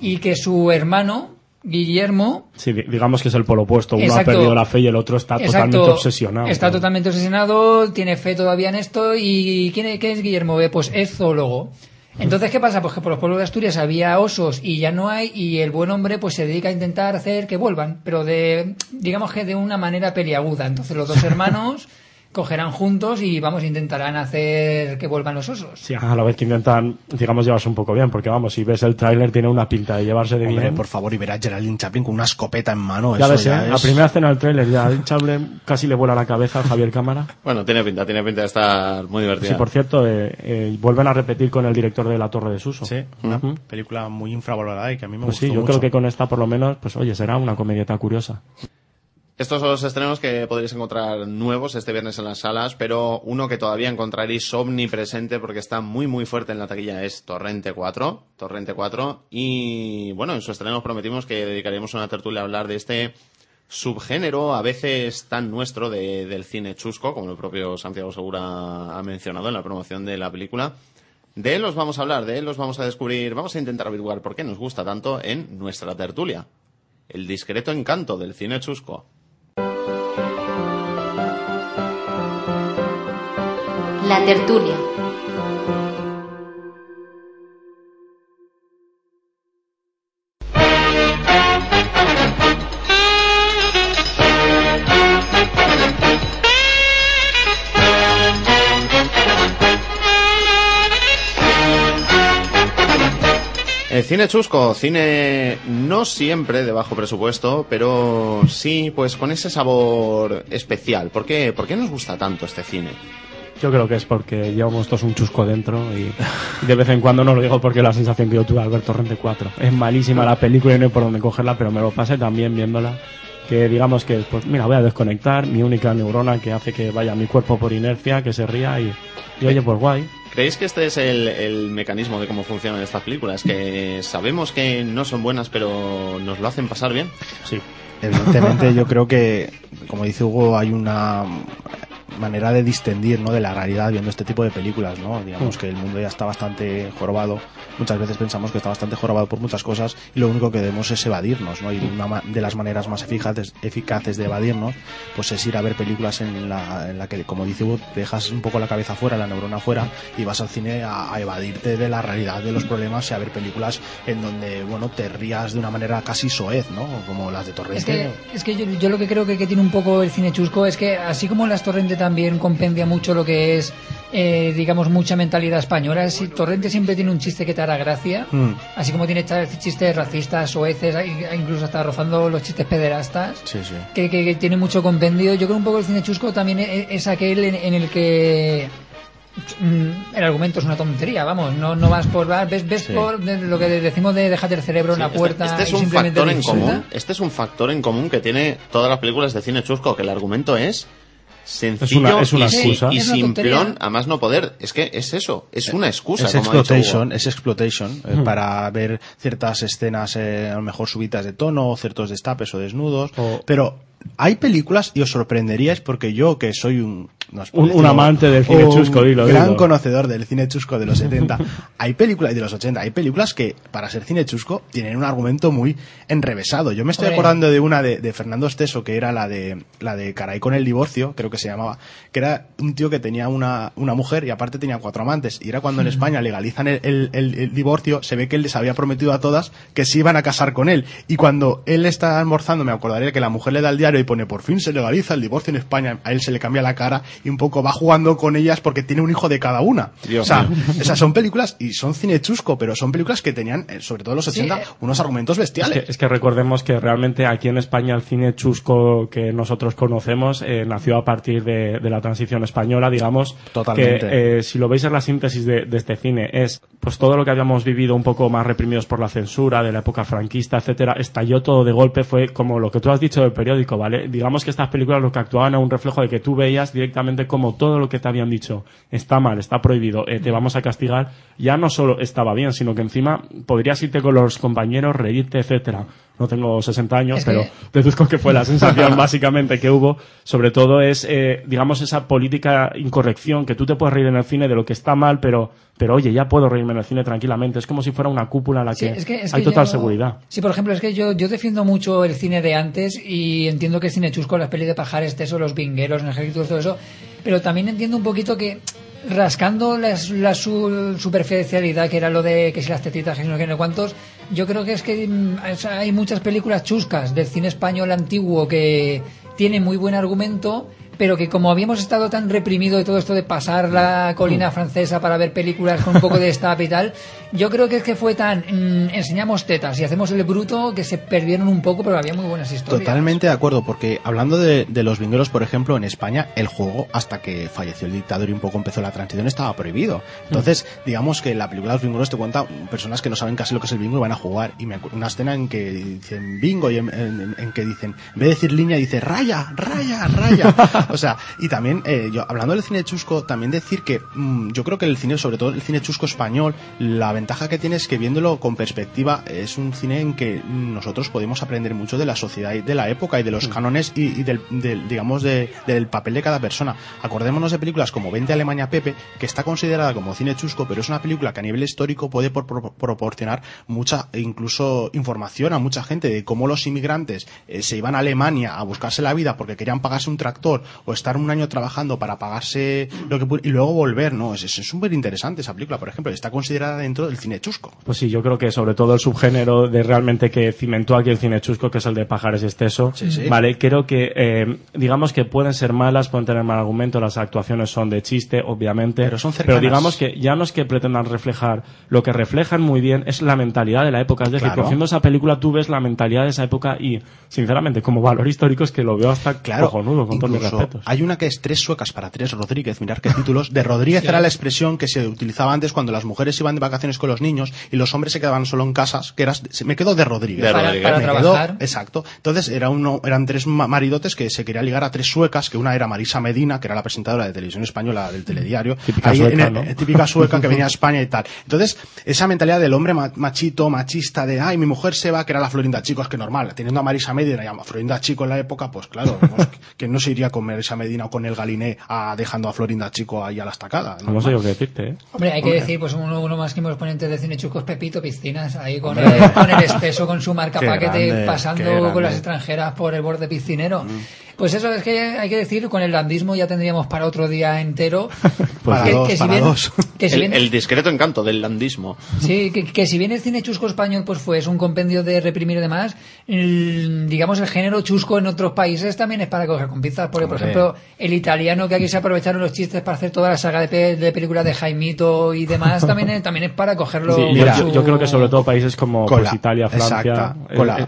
y que su hermano, Guillermo, Sí, di- digamos que es el polo opuesto. Uno Exacto. ha perdido la fe y el otro está Exacto, totalmente obsesionado. Está ¿no? totalmente obsesionado, tiene fe todavía en esto. ¿Y quién es, qué es Guillermo? Eh, Pues es zoólogo. Entonces, ¿qué pasa? Pues que por los pueblos de Asturias había osos y ya no hay, y el buen hombre pues se dedica a intentar hacer que vuelvan, pero de, digamos que de una manera peliaguda. Entonces los dos hermanos cogerán juntos y vamos, intentarán hacer que vuelvan los osos. Sí, a la vez que intentan, digamos, llevarse un poco bien, porque vamos, si ves el tráiler tiene una pinta de llevarse de Hombre, bien. por favor, y ver a Geraldine Chaplin con una escopeta en mano. ya eso ves, ya ¿eh? es- la primera escena del tráiler ya el Chaplin casi le vuela la cabeza a Javier Cámara. Bueno, tiene pinta, tiene pinta de estar muy divertida. Sí, por cierto, eh, eh, vuelven a repetir con el director de La Torre de Suso. Sí, una película muy infravalorada y que a mí me Pues gustó sí, yo mucho. creo que con esta por lo menos, pues oye, será una comedieta curiosa. Estos son los estrenos que podréis encontrar nuevos este viernes en las salas, pero uno que todavía encontraréis omnipresente porque está muy muy fuerte en la taquilla es Torrente 4, Torrente 4 y bueno, en su estreno os prometimos que dedicaríamos una tertulia a hablar de este subgénero a veces tan nuestro de- del cine chusco, como el propio Santiago Segura ha mencionado en la promoción de la película. De él os vamos a hablar, de él os vamos a descubrir, vamos a intentar averiguar por qué nos gusta tanto en nuestra tertulia. El discreto encanto del cine chusco. La tertulia. El cine chusco, cine no siempre de bajo presupuesto, pero sí, pues con ese sabor especial. ¿Por qué, ¿Por qué nos gusta tanto este cine? Yo creo que es porque llevamos todos un chusco dentro y de vez en cuando no lo digo porque la sensación que yo tuve al ver Torrente 4. Es malísima la película y no hay por dónde cogerla, pero me lo pasé también viéndola. Que digamos que, pues mira, voy a desconectar mi única neurona que hace que vaya mi cuerpo por inercia, que se ría y, y oye, pues guay. ¿Creéis que este es el, el mecanismo de cómo funcionan estas películas? Que sabemos que no son buenas, pero nos lo hacen pasar bien. Sí. Evidentemente, yo creo que, como dice Hugo, hay una manera de distendir ¿no? de la realidad viendo este tipo de películas, ¿no? Digamos Mm. que el mundo ya está bastante jorobado. Muchas veces pensamos que está bastante jorobado por muchas cosas y lo único que debemos es evadirnos, ¿no? Y una ma- de las maneras más eficaces, eficaces de evadirnos, pues es ir a ver películas en la, en la que, como dice Hugo, dejas un poco la cabeza fuera, la neurona fuera y vas al cine a, a evadirte de la realidad de los problemas y a ver películas en donde, bueno, te rías de una manera casi soez, ¿no? Como las de Torrente. Es que, es que yo, yo lo que creo que, que tiene un poco el cine chusco es que así como las Torrente también compendia mucho lo que es, eh, digamos, mucha mentalidad española, si Torrente siempre tiene un chiste que te hará gracia, Mm. así como tiene ch- chistes racistas, soeces, incluso hasta rozando los chistes pederastas. Sí, sí. que, que- que tiene mucho compendio. Yo creo un poco el cine chusco también es, es aquel en, en el que mm, el argumento es una tontería, vamos, no, no vas por, ves, ves Sí. por lo que decimos de déjate el cerebro en la Este- puerta Este, es un factor en común. Este es un factor en común que tiene todas las películas de cine chusco, que el argumento es sencillo Es una- es una y, excusa. y una simplón a más no poder. Es que es eso, es una excusa. Es como exploitation, es exploitation eh, Hmm. para ver ciertas escenas eh, a lo mejor subidas de tono, o ciertos destapes o desnudos. O- Pero hay películas y os sorprenderíais porque yo que soy un no Un- amante del cine un chusco, dilo, gran dilo. conocedor del cine chusco de los 70. hay películas y de los 80, hay películas que para ser cine chusco tienen un argumento muy enrevesado. Yo me estoy acordando de una de, de Fernando Esteso que era la de la de Caray con el divorcio, creo que se llamaba, que era un tío que tenía una, una mujer y aparte tenía cuatro amantes. Y era cuando en España legalizan el, el- el- el divorcio, se ve que él les había prometido a todas que se iban a casar con él. Y cuando él está almorzando, me acordaré que la mujer le da el diario y pone por fin se legaliza el divorcio en España. A él se le cambia la cara y un poco va jugando con ellas porque tiene un hijo de cada una. Dios o sea, mío. esas son películas y son cine chusco, pero son películas que tenían, eh, sobre todo en los Sí, 80, eh. unos argumentos Es bestiales. que, es que recordemos que realmente aquí en España el cine chusco que nosotros conocemos eh, nació a partir de, de la transición española, digamos. Totalmente. Que eh, si lo veis en la síntesis de, de este cine es pues todo lo que habíamos vivido un poco más reprimidos por la censura de la época franquista, etcétera, estalló todo de golpe, fue como lo que tú has dicho del periódico, ¿vale? Digamos que estas películas lo que actuaban a un reflejo de que tú veías directamente como todo lo que te habían dicho está mal, está prohibido, eh, te vamos a castigar, ya no solo estaba bien, sino que encima podrías irte con los compañeros, reírte, etcétera. No tengo 60 años, Es que- pero deduzco que fue la sensación básicamente que hubo. Sobre todo es, eh, digamos, esa política incorrección que tú te puedes reír en el cine de lo que está mal, pero, pero oye, ya puedo reírme en el cine tranquilamente. Es como si fuera una cúpula en la Sí, que, es que- es hay que total yo- seguridad. Sí, por ejemplo, es que yo, yo defiendo mucho el cine de antes y entiendo que el cine chusco, las pelis de pajares, teso, los vingueros, el ejército, todo eso, pero también entiendo un poquito que rascando la, la su- superficialidad que era lo de que si las tetitas, que si no sé cuántos, yo creo que es que mm, hay muchas películas chuscas del cine español antiguo que tienen muy buen argumento, pero que como habíamos estado tan reprimido de todo esto de pasar la colina francesa para ver películas con un poco de estape y tal, yo creo que es que fue tan mm, enseñamos tetas y hacemos el bruto que se perdieron un poco, pero había muy buenas historias. Totalmente de acuerdo, porque hablando de, de los vingueros, por ejemplo, en España, el juego, hasta que falleció el dictador y un poco empezó la transición, estaba prohibido. Entonces, digamos que la película de los vingueros te cuenta personas que no saben casi lo que es el bingo y van a jugar. Y me acuerdo una escena en que dicen bingo y en, en- en que dicen, en vez de decir línea, dice raya, raya, raya. o sea, y también, eh, yo hablando del cine chusco, también decir que mm, yo creo que el cine, sobre todo el cine chusco español, la ventaja que tiene es que viéndolo con perspectiva, es un cine en que nosotros podemos aprender mucho de la sociedad y de la época y de los cánones y, y del, del, digamos, de- del papel de cada persona. Acordémonos de películas como Vente a Alemania Pepe, que está considerada como cine chusco, pero es una película que a nivel histórico puede por- por- proporcionar mucha, e incluso información a mucha gente de cómo los inmigrantes eh, se iban a Alemania a buscarse la vida porque querían pagarse un tractor o estar un año trabajando para pagarse lo que y luego volver, ¿no? Es es súper interesante esa película, por ejemplo, está considerada dentro del cine chusco. Pues sí, yo creo que sobre todo el subgénero de realmente que cimentó aquí el cine chusco, que es el de Pajares y Esteso, sí. vale, creo que eh, digamos que pueden ser malas, pueden tener mal argumento, las actuaciones son de chiste, obviamente, Pero son cercanas. digamos que ya no es que pretendan reflejar, lo que reflejan muy bien es la mentalidad de la época, es decir, Claro. cogiendo esa película tú ves la mentalidad de esa época y sinceramente como valor histórico es que lo veo hasta Claro, cojonudo, con todos mis incluso respetos. hay una que es tres suecas para tres Rodríguez, mirar qué títulos. De Rodríguez Sí. era la expresión que se utilizaba antes cuando las mujeres iban de vacaciones con los niños y los hombres se quedaban solo en casas, que eras, me quedo de Rodríguez. De Para- Rodríguez. para Me trabajar. quedo- exacto. Entonces era uno, eran tres ma- maridotes que se quería ligar a tres suecas, que una era Marisa Medina, que era la presentadora de televisión española del telediario. Típica Ahí sueca, en el- ¿no? eh, típica sueca que venía a España y tal. Entonces, esa mentalidad del hombre ma- machito, machista, de ay, mi mujer se va, que era la Florinda Chico, es que normal, teniendo a Marisa Medina y a Florinda Chico en la época, pues claro, pues, que no se iría con Marisa Medina o con el Galiné a, dejando a Florinda Chico ahí a la estacada. No sé yo qué decirte, ¿eh? Hombre, hay que Hombre. decir, pues uno, uno más que los ponentes de cine chusco es Pepito Piscinas, ahí con, el, con el espeso, con su marca Qué paquete, grande, pasando con. Mm. las extranjeras por el borde piscinero. Pues eso es que hay que decir, con el landismo ya tendríamos para otro día entero. Para que, dos, que si para bien, dos. que si el, bien- el discreto encanto del landismo. Sí, que, que si bien el cine chusco español pues fue es un compendio de reprimir y demás, el- digamos el género chusco en otros países también es para coger con pinzas, porque por Hombre. Ejemplo el italiano que aquí se aprovecharon los chistes para hacer toda la saga de, pe- de películas de Jaimito y demás también es, también es para cogerlo. Sí, yo, su- yo creo que sobre todo países como pues, Italia, Francia. exacta, eh, con la, eh,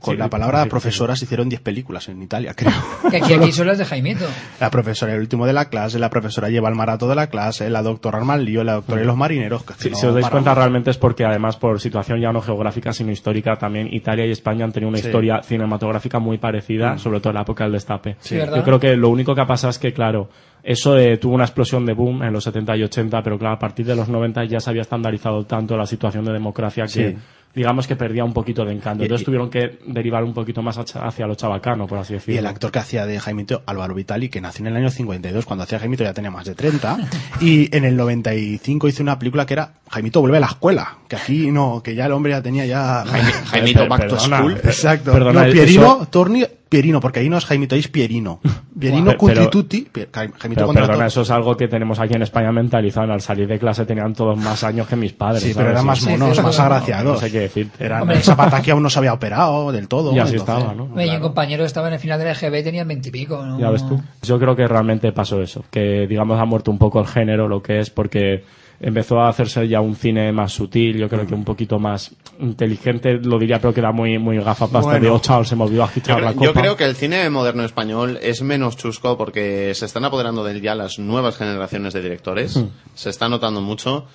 con sí, la palabra sí, sí. profesora se hicieron 10 películas en Italia, creo. que aquí, aquí son las de Jaimito. La profesora, el último de la clase, la profesora lleva el marato de la clase, la doctora arma el lío, la doctora y los marineros. que Sí, no si os dais paramos. cuenta realmente es porque además por situación ya no geográfica sino histórica también Italia y España han tenido una Sí. historia cinematográfica muy parecida, Mm. sobre todo en la época del destape. Yo creo que lo único que ha pasado es que claro, eso eh, tuvo una explosión de boom en los 70 y 80, pero claro, a partir de los 90 ya se había estandarizado tanto la situación de democracia que Sí. digamos que perdía un poquito de encanto. Y- Entonces y- tuvieron que derivar un poquito más hacia lo chabacano, por así Y decirlo. el actor que hacía de Jaimito, Álvaro Vitali, que nació en el año 52, cuando hacía Jaimito ya tenía más de 30, y en el 95 hizo una película que era Jaimito vuelve a la escuela, que aquí no, que ya el hombre ya tenía ya... Jaimito Back to School. per- Exacto. Perdona, no, Pierino, eso- Torni, Pierino, porque ahí no es Jaimito, ahí es Pierino. Pierino Pier- Jaimito Pero perdona, eso es algo que tenemos aquí en España mentalizado. Al salir de clase tenían todos más años que mis padres. Sí, ¿sabes? pero eran más monos, sí, más agraciados. No sé qué decirte. Eran, Hombre. Zapata que aún no se había operado del todo. Y así entonces- estaba, ¿no? Oye, y un compañero estaba en el final del EGB tenían veintipico, ¿no? Ya ves tú. Yo creo que realmente pasó eso, que digamos ha muerto un poco el género, lo que es, porque empezó a hacerse ya un cine más sutil, yo creo que un poquito más inteligente, lo diría, pero que era muy, muy gafapasta Bueno. de Ochao, se me olvidó Yo, agitar la creo- yo copa. creo que el cine moderno español es menos chusco porque se están apoderando de él ya las nuevas generaciones de directores. Hmm. Se está notando mucho.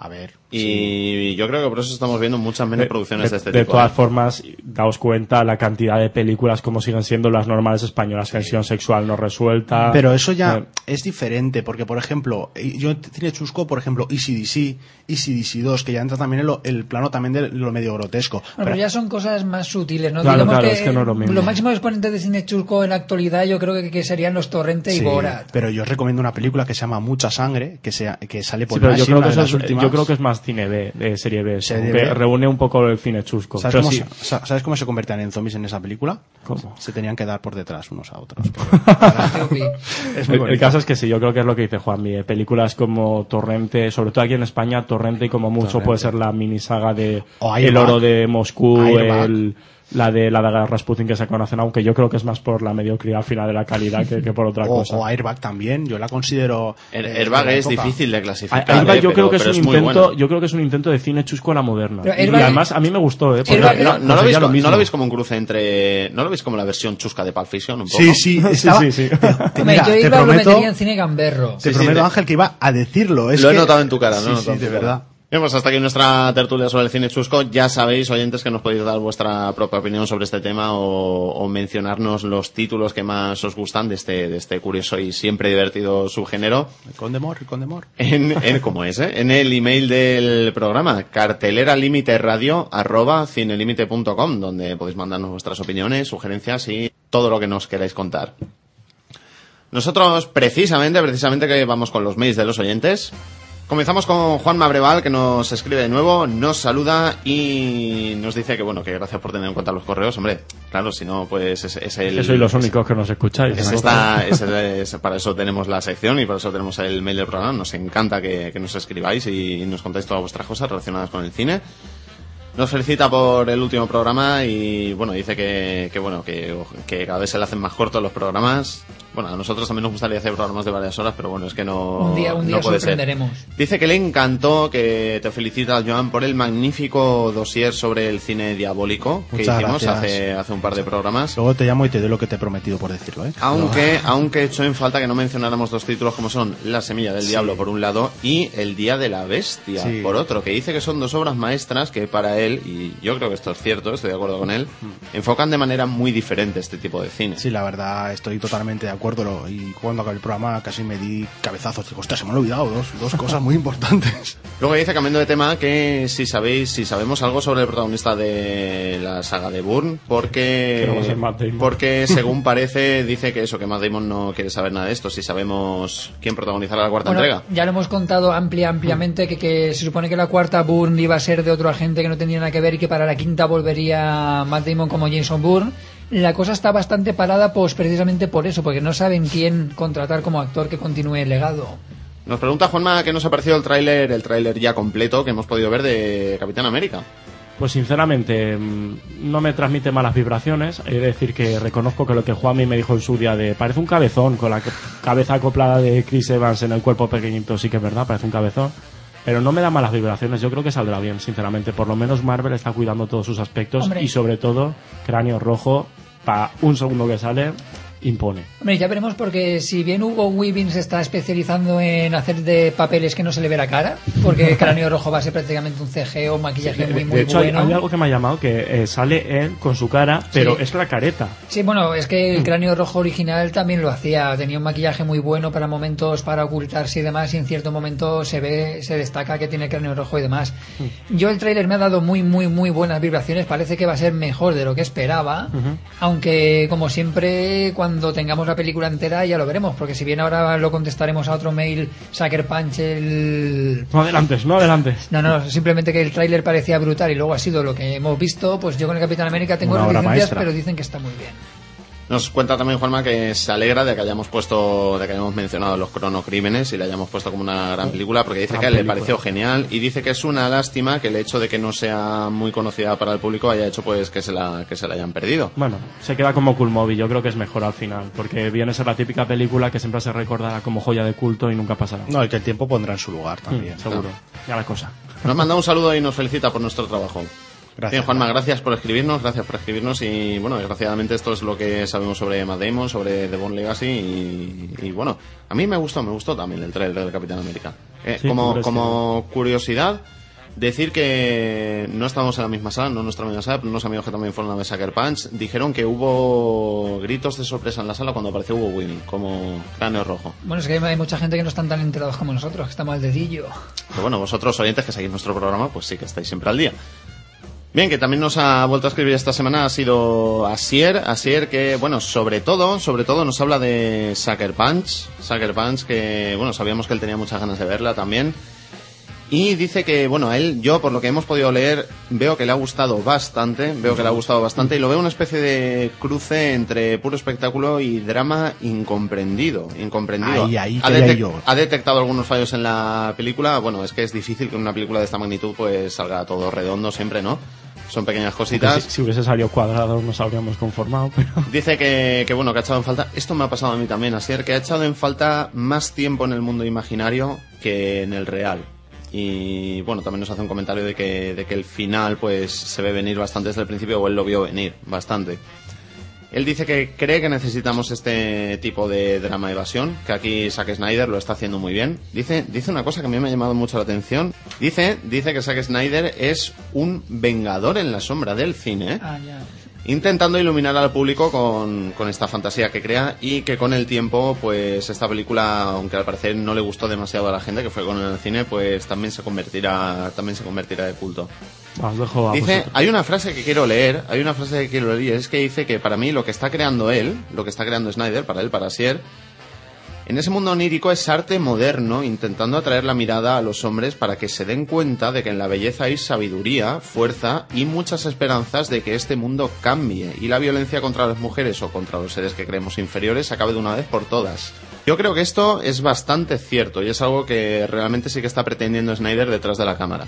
A ver. Y yo creo que por eso estamos viendo muchas menos producciones de, este de tipo. todas ¿eh? formas, daos cuenta la cantidad de películas como siguen siendo las normales españolas, tensión sexual no resuelta. Pero eso ya Eh, es diferente, porque por ejemplo, eh, yo en cine chusco, por ejemplo, ECDC, ECDC 2, que ya entra también en lo- el plano también de lo medio grotesco. Bueno, pero ya son cosas más sutiles, ¿no? Claro, Digamos claro, que, es que no es lo mismo. los máximos exponentes de cine chusco en la actualidad yo creo que, que serían los Torrente y Borat. pero yo os recomiendo una película que se llama Mucha Sangre, que, sea, que sale por Sí, pero yo creo, que de eso las es, últimas. yo creo que es más cine B, de serie B, eso, Serie que B. reúne un poco el cine chusco. ¿Sabes Pero cómo, sí, se, sa- ¿Sabes cómo se convertían en zombies en esa película? ¿Cómo? Se tenían que dar por detrás unos a otros. Yupi. es muy el, caso es que sí, yo creo que es lo que dice Juanmi. eh, Películas como Torrente, sobre todo aquí en España, Torrente y como mucho Torrente. puede ser la mini saga de O El. Oro de Moscú, Airbag. el la de la de Rasputin que se conocen, aunque yo creo que es más por la mediocridad al final de la calidad que, que por otra O, cosa. o Airbag también, yo la considero. Air- eh, Airbag es época. difícil de clasificar. Airbag eh, yo pero- creo que es un muy intento, bueno. yo creo que es un intento de cine chusco a la moderna. Pero y Airbag- además a mí me gustó, eh, porque Airbag- No, no lo veis, lo no lo veis como un cruce entre. ¿No lo veis como la versión chusca de Pulp Fiction? Un poco? Sí, sí, estaba- sí, sí. te- mira, yo te prometo, metería en cine gamberro. te prometo, Ángel, que iba a decirlo. Es lo he que- notado en tu cara, ¿no? Sí, sí, de verdad. Bien, pues hasta aquí nuestra tertulia sobre el cine chusco. Ya sabéis, oyentes, que nos podéis dar vuestra propia opinión sobre este tema o, o mencionarnos los títulos que más os gustan de este, de este curioso y siempre divertido subgénero. El Condemor, el Condemor. En, en, ¿cómo es, eh? En el email del programa, cartelera límite radio arroba donde podéis mandarnos vuestras opiniones, sugerencias y todo lo que nos queráis contar. Nosotros, precisamente, precisamente que vamos con los mails de los oyentes. Comenzamos con Juan Mabreval, que nos escribe de nuevo, nos saluda y nos dice que, bueno, que gracias por tener en cuenta los correos. Hombre, claro, si no, pues es, es el... Que sois los es- únicos que nos escucháis. es esta- es- es- para eso tenemos la sección y para eso tenemos el mail del programa. Nos encanta que, que nos escribáis y nos contáis todas vuestras cosas relacionadas con el cine. Nos felicita por el último programa y bueno, dice que, que bueno, que, que cada vez se le hacen más cortos los programas. Bueno, a nosotros también nos gustaría hacer programas de varias horas, pero bueno, es que no, Un día, un día no puede ser. sorprenderemos. Dice que le encantó, que te felicita, Joan, por el magnífico dossier sobre el cine diabólico que Muchas hicimos gracias. hace, hace un par de programas. Luego te llamo y te doy lo que te he prometido por decirlo, ¿eh? Aunque, aunque echó en falta que no mencionáramos dos títulos como son La semilla del Sí. diablo por un lado y El día de la bestia Sí. por otro, que dice que son dos obras maestras que para él, y yo creo que esto es cierto, estoy de acuerdo con él, enfocan de manera muy diferente este tipo de cine. Sí, la verdad, estoy totalmente de acuerdo. Y cuando acabé el programa casi me di cabezazos. Digo, ostras, se me han olvidado dos, dos cosas muy importantes. Luego dice, cambiando de tema, que si sabéis, si sabemos algo sobre el protagonista de la saga de Bourne, porque, porque según parece, dice que eso, que Matt Damon no quiere saber nada de esto, si sabemos quién protagonizará la cuarta Bueno, entrega. ya lo hemos contado amplia, ampliamente que, que se supone que la cuarta Bourne iba a ser de otro agente que no tenía nada que ver y que para la quinta volvería Matt Damon como Jason Bourne. La cosa está bastante parada pues precisamente por eso, porque no saben quién contratar como actor que continúe el legado. Nos pregunta Juanma qué nos ha parecido el tráiler, el tráiler ya completo que hemos podido ver de Capitán América. Pues sinceramente mm, no me transmite malas vibraciones. He de decir que reconozco que lo que Juanmi me dijo en su día de parece un cabezón con la ca- cabeza acoplada de Chris Evans en el cuerpo pequeñito, sí que es verdad, parece un cabezón. Pero no me da malas vibraciones, yo creo que saldrá bien, sinceramente. Por lo menos Marvel está cuidando todos sus aspectos Hombre. y sobre todo Cráneo Rojo, para un segundo que sale, impone. Hombre, ya veremos porque si bien Hugo Weaving se está especializando en hacer de papeles que no se le ve la cara, porque Cráneo Rojo va a ser prácticamente un CG o maquillaje de, muy, de muy hecho, hay- bueno. hay, algo que me ha llamado que eh, sale él con su cara, pero Sí. es la careta. Sí, bueno, es que Mm. el cráneo rojo original también lo hacía. Tenía un maquillaje muy bueno para momentos para ocultarse y demás, y en cierto momento se ve, se destaca que tiene el cráneo rojo y demás. Mm. Yo el tráiler me ha dado muy, muy, muy buenas vibraciones. Parece que va a ser mejor de lo que esperaba. Aunque, como siempre, cuando tengamos la película entera ya lo veremos, porque si bien ahora lo contestaremos a otro mail, Sucker Punch, el... No adelantes, no adelantes. No, no, simplemente que el tráiler parecía brutal y luego ha sido lo que hemos visto, pues yo con el Capitán América tengo reticencias, pero dicen que está muy bien. Nos cuenta también Juanma que se alegra de que hayamos puesto, de que hayamos mencionado los cronocrímenes y la hayamos puesto como una gran película, porque dice Gran que a él le pareció genial y dice que es una lástima que el hecho de que no sea muy conocida para el público haya hecho pues que se la, que se la hayan perdido. Bueno, se queda como cool movie, yo creo que es mejor al final, porque viene a ser la típica película que siempre se recordará como joya de culto y nunca pasará. No, y que el tiempo pondrá en su lugar también. Mm, seguro. Ya la cosa. Nos manda un saludo y nos felicita por nuestro trabajo. Gracias. Bien, Juanma, gracias por escribirnos, gracias por escribirnos y bueno, desgraciadamente esto es lo que sabemos sobre Matt Damon, sobre The Bond Legacy y, y, bueno, a mí me gustó, me gustó también el trailer del Capitán América. Eh, Sí, como curiosidad, decir que no estábamos en la misma sala, no en nuestra misma sala, pero unos amigos que también fueron a ver Sucker Punch dijeron que hubo gritos de sorpresa en la sala cuando apareció Hugo Weaving como cráneo rojo. Bueno, es que hay mucha gente que no están tan enterados como nosotros, que estamos al dedillo. Pero bueno, vosotros oyentes que seguís nuestro programa, pues sí que estáis siempre al día. Bien, que también nos ha vuelto a escribir esta semana ha sido Asier, Asier que, bueno, sobre todo, sobre todo nos habla de Sucker Punch, Sucker Punch que, bueno, sabíamos que él tenía muchas ganas de verla también. Y dice que, bueno, a él, yo por lo que hemos podido leer, veo que le ha gustado bastante, veo que le ha gustado bastante y lo veo una especie de cruce entre puro espectáculo y drama incomprendido, incomprendido. Ahí, ahí ha, quería detec- yo. ha detectado algunos fallos en la película, bueno, es que es difícil que una película de esta magnitud pues salga todo redondo siempre, ¿no? son pequeñas cositas. Si, si hubiese salido cuadrado nos habríamos conformado, pero... Dice que, que, bueno, que ha echado en falta, esto me ha pasado a mí también, Asier, que ha echado en falta más tiempo en el mundo imaginario que en el real. Y bueno, también nos hace un comentario de que, de que el final pues se ve venir bastante desde el principio, o él lo vio venir bastante. Él dice que cree que necesitamos este tipo de drama evasión, que aquí Zack Snyder lo está haciendo muy bien. Dice, dice una cosa que a mí me ha llamado mucho la atención. Dice, dice que Zack Snyder es un vengador en la sombra del cine. Ah. Intentando iluminar al público con, con esta fantasía que crea y que con el tiempo, pues esta película, aunque al parecer no le gustó demasiado a la gente que fue con al cine, pues también se convertirá, también se convertirá de culto. Os dejo a Dice, hay una frase que quiero leer, hay una frase que quiero leer y es que dice que para mí lo que está creando él, lo que está creando Snyder, para él, para Sier, en ese mundo onírico es arte moderno, intentando atraer la mirada a los hombres para que se den cuenta de que en la belleza hay sabiduría, fuerza y muchas esperanzas de que este mundo cambie y la violencia contra las mujeres o contra los seres que creemos inferiores acabe de una vez por todas. Yo creo que esto es bastante cierto y es algo que realmente sí que está pretendiendo Snyder detrás de la cámara.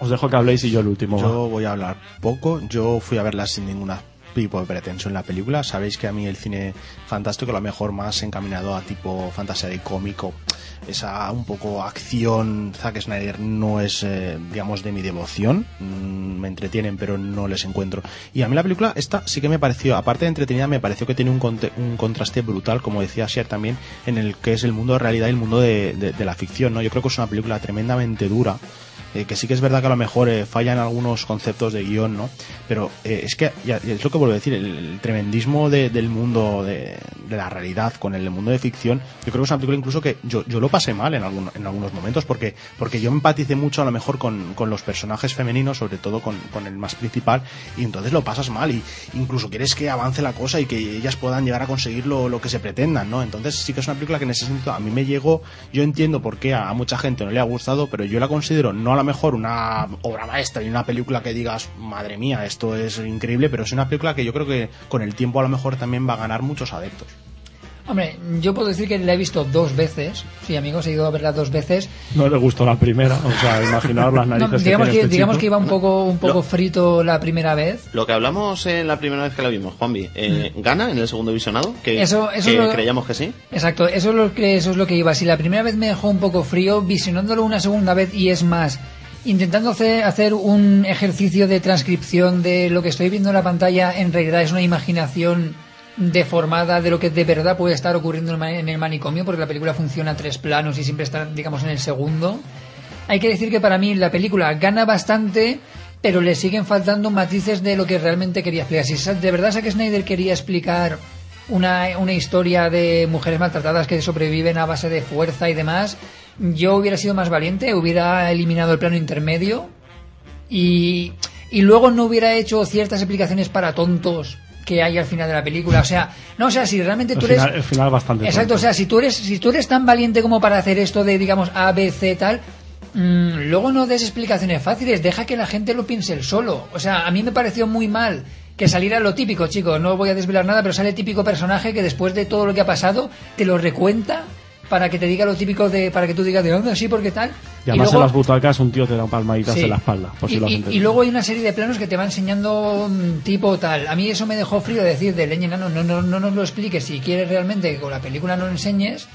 Os dejo que habléis y yo el último. Yo voy a hablar poco. Yo fui a verla sin ninguna tipo de pretensión en la película. Sabéis que a mí el cine fantástico, a lo mejor más encaminado a tipo fantasía de cómico, esa un poco acción, Zack Snyder no es, eh, digamos, de mi devoción. Mm, me entretienen, pero no les encuentro. Y a mí la película, esta sí que me pareció, aparte de entretenida, me pareció que tiene un, conte- un contraste brutal, como decía Sher también, en el que es el mundo de realidad y el mundo de, la ficción. ¿no? Yo creo que es una película tremendamente dura. Eh, que sí que es verdad que a lo mejor eh, fallan algunos conceptos de guion, ¿no? Pero eh, es que, ya, es lo que vuelvo a decir, el, tremendismo de- del mundo de, la realidad con el mundo de ficción, yo creo que es una película incluso que yo, yo lo pasé mal en, algún- en algunos momentos, porque, porque yo empaticé mucho a lo mejor con, con los personajes femeninos, sobre todo con, con el más principal, y entonces lo pasas mal, y incluso quieres que avance la cosa y que ellas puedan llegar a conseguir lo, lo que se pretendan, ¿no? Entonces sí que es una película que en ese sentido a mí me llegó, yo entiendo por qué a, mucha gente no le ha gustado, pero yo la considero no lo mejor una obra maestra y una película que digas, madre mía, esto es increíble, pero es una película que yo creo que con el tiempo a lo mejor también va a ganar muchos adeptos. Hombre, yo puedo decir que la he visto dos veces. Sí, amigos, he ido a verla dos veces. No le gustó la primera, o sea, imaginaos las No, narices digamos que, este digamos chico. que iba un poco, un poco Lo- frito la primera vez. Lo que hablamos en la primera vez que la vimos, Juanvi, eh, ¿gana en el segundo visionado? Que, Eso- eso que lo- creíamos que sí. Exacto, eso es lo que eso es lo que iba. Si la primera vez me dejó un poco frío, visionándolo una segunda vez y es más, intentando hacer un ejercicio de transcripción de lo que estoy viendo en la pantalla, en realidad es una imaginación deformada de lo que de verdad puede estar ocurriendo en el manicomio, porque la película funciona a tres planos y siempre está, digamos, en el segundo. Hay que decir que para mí la película gana bastante, pero le siguen faltando matices de lo que realmente quería explicar. Si de verdad Zack Snyder quería explicar una, una historia de mujeres maltratadas que sobreviven a base de fuerza y demás, yo hubiera sido más valiente, hubiera eliminado el plano intermedio y, y luego no hubiera hecho ciertas explicaciones para tontos que hay al final de la película. O sea, no, o sea, si realmente El tú eres... final, el final bastante Exacto, o sea, si tú eres, si tú eres tan valiente como para hacer esto de, digamos, A, B, C, tal, mm, luego no des explicaciones fáciles, deja que la gente lo piense el solo. O sea, a mí me pareció muy mal que saliera lo típico, chicos, no voy a desvelar nada, pero sale el típico personaje que después de todo lo que ha pasado te lo recuenta para que te diga lo típico de, para que tú digas de dónde sí, porque tal. Y además luego- en las butacas un tío te da palmaditas Sí. en la espalda, por si y, lo has y- y luego hay una serie de planos que te va enseñando tipo tal. A mí eso me dejó frío decir de leña, no, no, no, no nos lo expliques si quieres realmente que con la película no lo enseñes.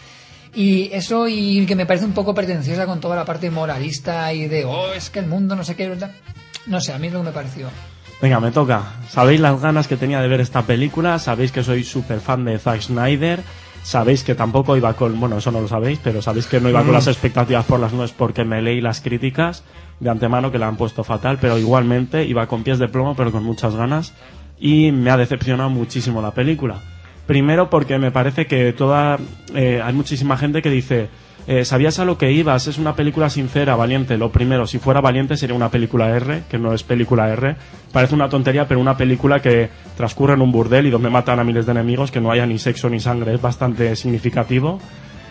Y eso y que me parece un poco pretenciosa con toda la parte moralista y de, oh, es que el mundo no sé qué. No sé, a mí es lo que me pareció. Venga, me toca. Sabéis las ganas que tenía de ver esta película, sabéis que soy súper fan de Zack Snyder, sabéis que tampoco iba con, bueno, eso no lo sabéis, pero sabéis que no iba con Mm. las expectativas por las nubes porque me leí las críticas de antemano que la han puesto fatal, pero igualmente iba con pies de plomo, pero con muchas ganas y me ha decepcionado muchísimo la película. Primero porque me parece que toda, eh, hay muchísima gente que dice, eh, ¿sabías a lo que ibas? Es una película sincera, valiente. Lo primero, si fuera valiente sería una película R, que no es película R. Parece una tontería, pero una película que transcurre en un burdel y donde matan a miles de enemigos, que no haya ni sexo ni sangre, es bastante significativo.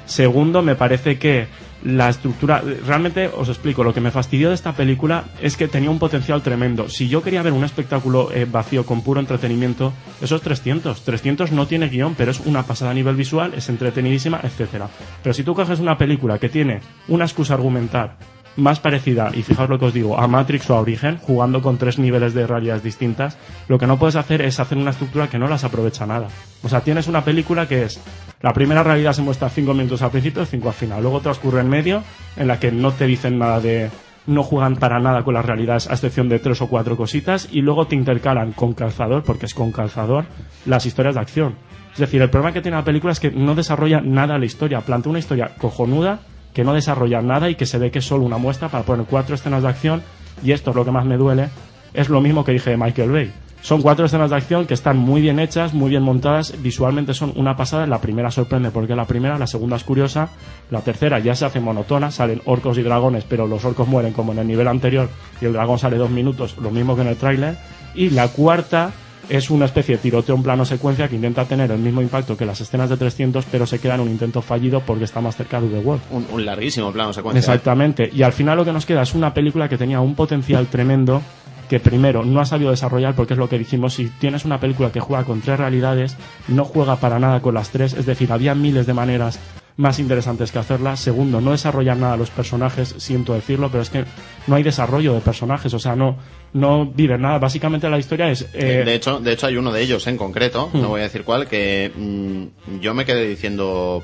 Segundo, me parece que la estructura, realmente os explico, lo que me fastidió de esta película es que tenía un potencial tremendo. Si yo quería ver un espectáculo eh, vacío con puro entretenimiento, eso es 300. 300 no tiene guion, pero es una pasada a nivel visual, es entretenidísima, etcétera. Pero si tú coges una película que tiene una excusa argumental, más parecida, y fijaos lo que os digo, a Matrix o a Origen, jugando con tres niveles de realidades distintas, lo que no puedes hacer es hacer una estructura que no las aprovecha nada. O sea, tienes una película que es, la primera realidad se muestra cinco minutos al principio cinco al final, luego transcurre en medio, en la que no te dicen nada de no juegan para nada con las realidades a excepción de tres o cuatro cositas y luego te intercalan con calzador, porque es con calzador, las historias de acción. Es decir, el problema que tiene la película es que no desarrolla nada la historia, plantea una historia cojonuda que no desarrolla nada y que se ve que es solo una muestra para poner cuatro escenas de acción y esto es lo que más me duele, es lo mismo que dije de Michael Bay. Son cuatro escenas de acción que están muy bien hechas, muy bien montadas, visualmente son una pasada. La primera sorprende porque la primera, la segunda es curiosa, la tercera ya se hace monotona, salen orcos y dragones, pero los orcos mueren como en el nivel anterior y el dragón sale dos minutos, lo mismo que en el tráiler. Y la cuarta es una especie de tiroteo en plano secuencia que intenta tener el mismo impacto que las escenas de 300, pero se queda en un intento fallido porque está más cerca de The World. Un, un larguísimo plano secuencia. Exactamente. Y al final lo que nos queda es una película que tenía un potencial tremendo que primero no ha sabido desarrollar porque es lo que dijimos, si tienes una película que juega con tres realidades, no juega para nada con las tres, es decir, había miles de maneras más interesantes que hacerla. Segundo, no desarrollar nada los personajes, siento decirlo, pero es que no hay desarrollo de personajes, o sea, no, no viven nada. Básicamente la historia es... eh, De hecho, de hecho hay uno de ellos en concreto, Hmm. no voy a decir cuál, que mm, yo me quedé diciendo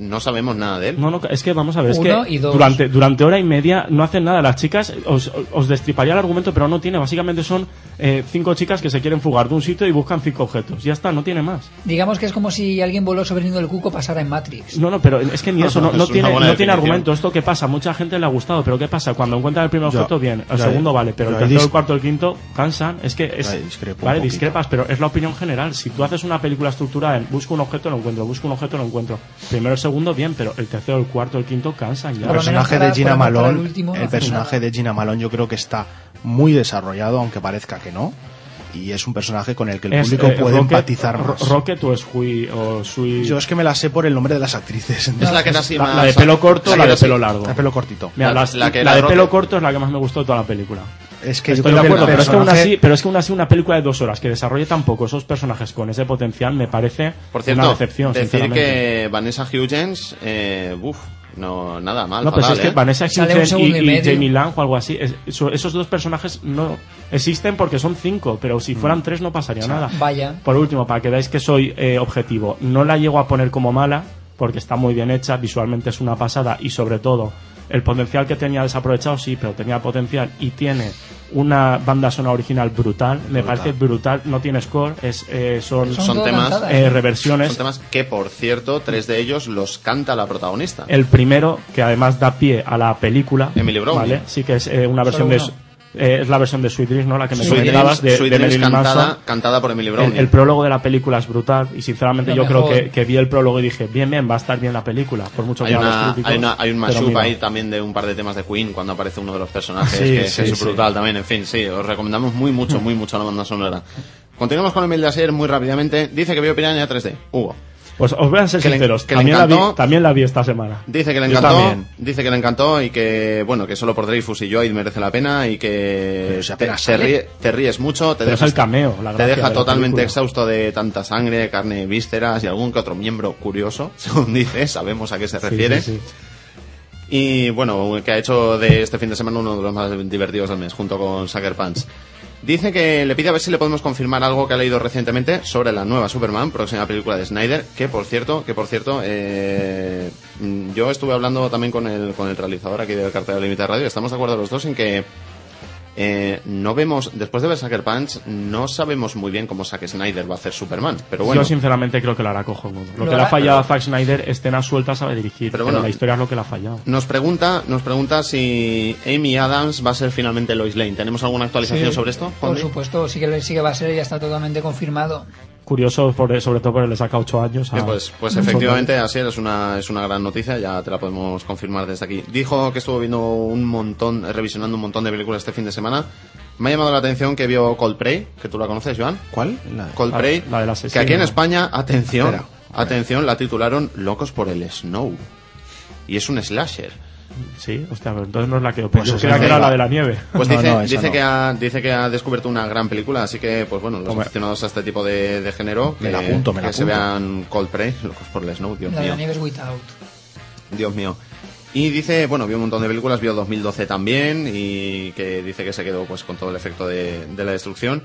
no sabemos nada de él. No, no, es que vamos a ver, es que y dos. durante, durante hora y media no hacen nada. Las chicas, os, os destriparía el argumento, pero no tiene. Básicamente son eh, cinco chicas que se quieren fugar de un sitio y buscan cinco objetos. Ya está, no tiene más. Digamos que es como si alguien voló sobre el nido del cuco pasara en Matrix. No, no, pero es que ni eso, no, tiene, no tiene argumento. Esto que pasa, mucha gente le ha gustado, pero ¿qué pasa? Cuando encuentran el primer Yo- objeto, bien. El yo- segundo vale, pero el yo tercero, el cuarto, el quinto cansan. Es que es. Vale, discrepas, pero es la opinión general. Si tú haces una película estructurada en busco un objeto, lo encuentro, busco un objeto, lo encuentro. Primero, el segundo, bien, pero el tercero, el cuarto, el quinto cansan ya. El personaje de Gina Malone, el, último, hace personaje de Gina Malone yo creo que está muy desarrollado, aunque parezca que no. Y es un personaje con el que el Es, público eh, puede Rocket- empatizar más. Rocket o Sui o Sui. Yo es que me la sé por el nombre de las actrices. Es la que así la, más- la de pelo corto o la la de pelo largo. de pelo cortito. Mira, La- las- la que la de pelo Rocket. corto es la que más me gustó de toda la película. Es que Estoy yo de creo que el acuerdo, pero es que aún personaje- así, pero es que aún así una película de dos horas que desarrolle tan poco esos personajes con ese potencial me parece Por cierto, una decepción. decir sinceramente. que Vanessa Hudgens, eh, uf, no, nada mal. No, pues fatal, es que ¿eh? Vanessa Hudgens y. Jamie Lang o algo así, es- eso- esos dos personajes no existen porque son cinco, pero si fueran tres no pasaría nada. Vaya. Por último, para que veáis que soy eh, objetivo, no la llego a poner como mala porque está muy bien hecha, visualmente es una pasada y sobre todo el potencial que tenía desaprovechado sí, pero tenía potencial y tiene una banda sonora original brutal, me Brutal. parece brutal, no tiene score, es, eh, son, Son temas, eh, reversiones. son temas que, por cierto, tres de ellos los canta la protagonista. El primero, que además da pie a la película. Emily Browning. ¿vale? Sí que es eh, una versión de. Eh, es la versión de Sweet Dreams, ¿no? La que me Sweet comentabas Dreams- de, Sweet de Dreams Marilyn cantada, Manson. cantada por Emily El, Browning. el prólogo de la película es brutal y sinceramente Lo yo creo que, que vi el prólogo y dije, bien, bien, va a estar bien la película, por mucho hay, que hagan los una, críticos. hay, una- hay un mashup ahí también de un par de temas de Queen cuando aparece uno de los personajes Sí, que, sí, que es sí. brutal también. En fin, sí, os recomendamos muy mucho, muy mucho la banda sonora. Continuamos con Emil Daser muy rápidamente. Dice que vio Piranha 3D. Hugo. Pues os voy a ser Que le- sinceros, que le también, la vi, también la vi esta semana. Dice que le encantó, dice que le encantó y que bueno que solo por Dreyfus y Joy merece la pena y que te, ríe- ríes mucho, te dejas, el cameo, la te deja de totalmente película. exhausto de tanta sangre, carne, vísceras y algún que otro miembro curioso, según dice, sabemos a qué se Sí, refiere. sí, sí. Y bueno, que ha hecho de este fin de semana uno de los más divertidos del mes, junto con Sucker Punch. Dice que le pide a ver si le podemos confirmar algo que ha leído recientemente sobre la nueva Superman, próxima película de Snyder, que por cierto, que por cierto, eh, mm, yo estuve hablando también con el, con el realizador aquí del cartel de Límite Radio, estamos de acuerdo los dos en que eh, no vemos, después de ver Sucker Punch, no sabemos muy bien cómo Zack Snyder va a hacer Superman, pero bueno. Yo sinceramente creo que lo hará cojonudo. Lo, Lo que le ha fallado pero- a Zack Snyder, escenas sueltas sabe dirigir, Pero pero, bueno, la historia es lo que le ha fallado. Nos pregunta, nos pregunta si Amy Adams va a ser finalmente Lois Lane. ¿Tenemos alguna actualización Sí, sobre esto? Por supuesto, sí que, sí que va a ser, ya está totalmente confirmado. Curioso, por- sobre todo porque le saca ocho años. a- pues, pues efectivamente, así es una, es una gran noticia, ya te la podemos confirmar desde aquí. Dijo que estuvo viendo un montón, revisionando un montón de películas este fin de semana. Me ha llamado la atención que vio Coldplay, que tú la conoces, Joan. ¿Cuál? La- Coldplay, La- la que aquí en España, atención, Espera, atención, la titularon Locos por el Snow. Y es un slasher. Sí, hostia, pero entonces no es la que yo Pues pensé. no que era la de la nieve. Pues No, dice, no, dice, no. que ha, dice que ha descubierto una gran película, así que, pues bueno, los Hombre. aficionados a este tipo de, de género, Me que, la apunto, me la que se apunto. vean Coldplay, Locos por el Snow, Dios La de mío. la nieve es Without. Dios mío. Y dice, bueno, vio un montón de películas, vio 2012 también y que dice que se quedó pues con todo el efecto de, de la destrucción.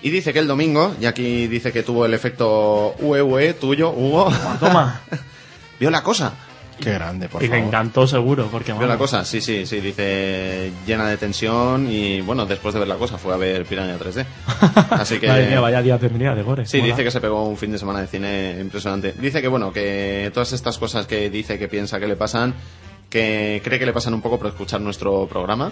Y dice que el domingo, y aquí dice que tuvo el efecto UE, UE tuyo, Hugo. Toma. vio la cosa. Qué grande, por y le favor. encantó seguro, porque Vio la cosa, sí, sí, sí, dice llena de tensión y bueno, después de ver la cosa fue a ver Piranha 3D. Así que... Madre mía, vaya día tendría de gore. Sí, Mola. dice que se pegó un fin de semana de cine impresionante. Dice que bueno, que todas estas cosas que dice que piensa que le pasan, que cree que le pasan un poco por escuchar nuestro programa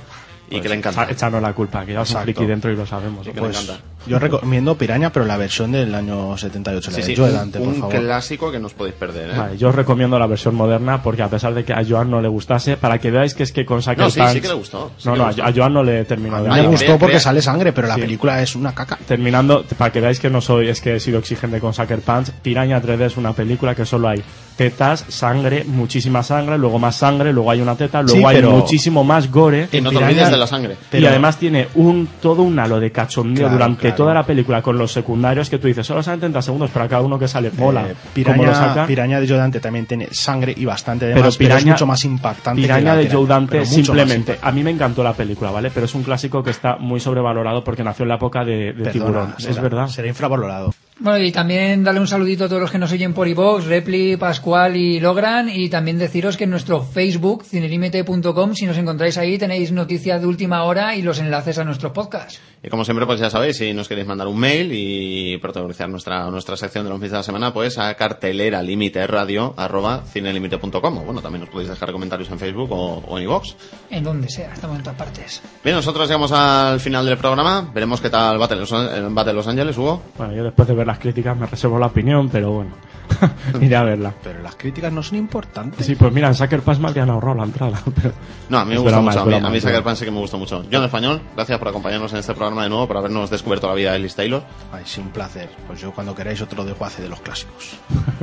y Pues que le encanta. echa- Échanos la culpa, que ya es un friki dentro y lo sabemos. Y que Pues, le encanta. Yo recomiendo Piraña, pero la versión del año 78, la Sí, de sí, Joe un, Dante, por un favor. clásico que no os podéis perder. ¿eh? Vale, yo os recomiendo la versión moderna porque a pesar de que a Joan no le gustase, para que veáis que es que con Sucker No, sí, Punch- sí que le gustó, sí no, no, a- gustó. a Joan no le terminó A de mí me gustó porque crea- sale sangre, pero la película es una caca. Terminando, para que veáis que no soy, es que he sido exigente con Sucker Punch, Piraña 3D es una película que solo hay tetas, sangre, muchísima sangre, luego más sangre, luego hay una teta, luego Sí, hay muchísimo más gore. Y no te olvides de la sangre. y Pero- además tiene un todo un halo de cachondeo Claro, durante claro. toda la película con los secundarios que tú dices, solo salen 30 segundos, pero a cada uno que sale mola. Eh, ¿Cómo lo Piraña, saca? Piraña de Joe Dante también tiene sangre y bastante de pero más, pero Piraña, es mucho más impactante. Piraña de Piraña, Joe Dante simplemente. A mí me encantó la película, ¿vale? Pero es un clásico que está muy sobrevalorado porque nació en la época de, de Perdona, Tiburón. será- es verdad. Será infravalorado. Bueno, y también darle un saludito a todos los que nos oyen por iVoox, Repli, Pascual y Logran, y también deciros que en nuestro Facebook, cinelimite.com, si nos encontráis ahí, tenéis noticias de última hora y los enlaces a nuestros podcasts. Y como siempre, pues ya sabéis, si nos queréis mandar un mail y protagonizar nuestra, nuestra sección de los meses de la semana, pues a cartelera límite radio arroba cinelimite.com. O bueno, también nos podéis dejar comentarios en Facebook o, o en iVoox. En donde sea, estamos en todas partes. Bien, nosotros llegamos al final del programa. Veremos qué tal bate Los, eh, bate Los Ángeles, Hugo. Bueno, yo después de ver las críticas me reservo la opinión, pero bueno, iré a verla. Pero las críticas no son importantes. Sí, pues mira, en Sucker Punch me habían ahorrado la entrada. Pero... No, a mí me gusta mucho. A mí, a mí es Sucker. Punch sí que me gusta mucho. John Español, gracias por acompañarnos en este programa de nuevo, por habernos descubierto la vida de Liz Taylor. Ay, sí, un placer. Pues yo cuando queráis otro de Juace de los clásicos.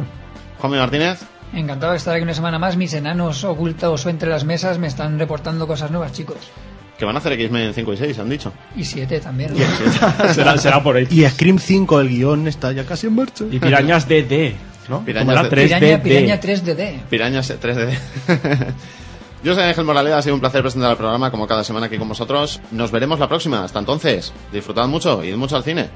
Juanmi Martínez, Encantado de estar aquí una semana más. Mis enanos ocultos o entre las mesas me están reportando cosas nuevas, chicos. Que van a hacer X-Men 5 y 6, han dicho. Y siete también. será, será por ahí. Y Scream 5, el guion está ya casi en marcha. Y Pirañas DD, ¿no? Pirañas Como era de- 3D. Piraña, piraña 3DD. Pirañas 3D. Yo soy Ángel Moraleda, ha sido un placer presentar el programa como cada semana aquí con vosotros. Nos veremos la próxima. Hasta entonces, disfrutad mucho y id mucho al cine.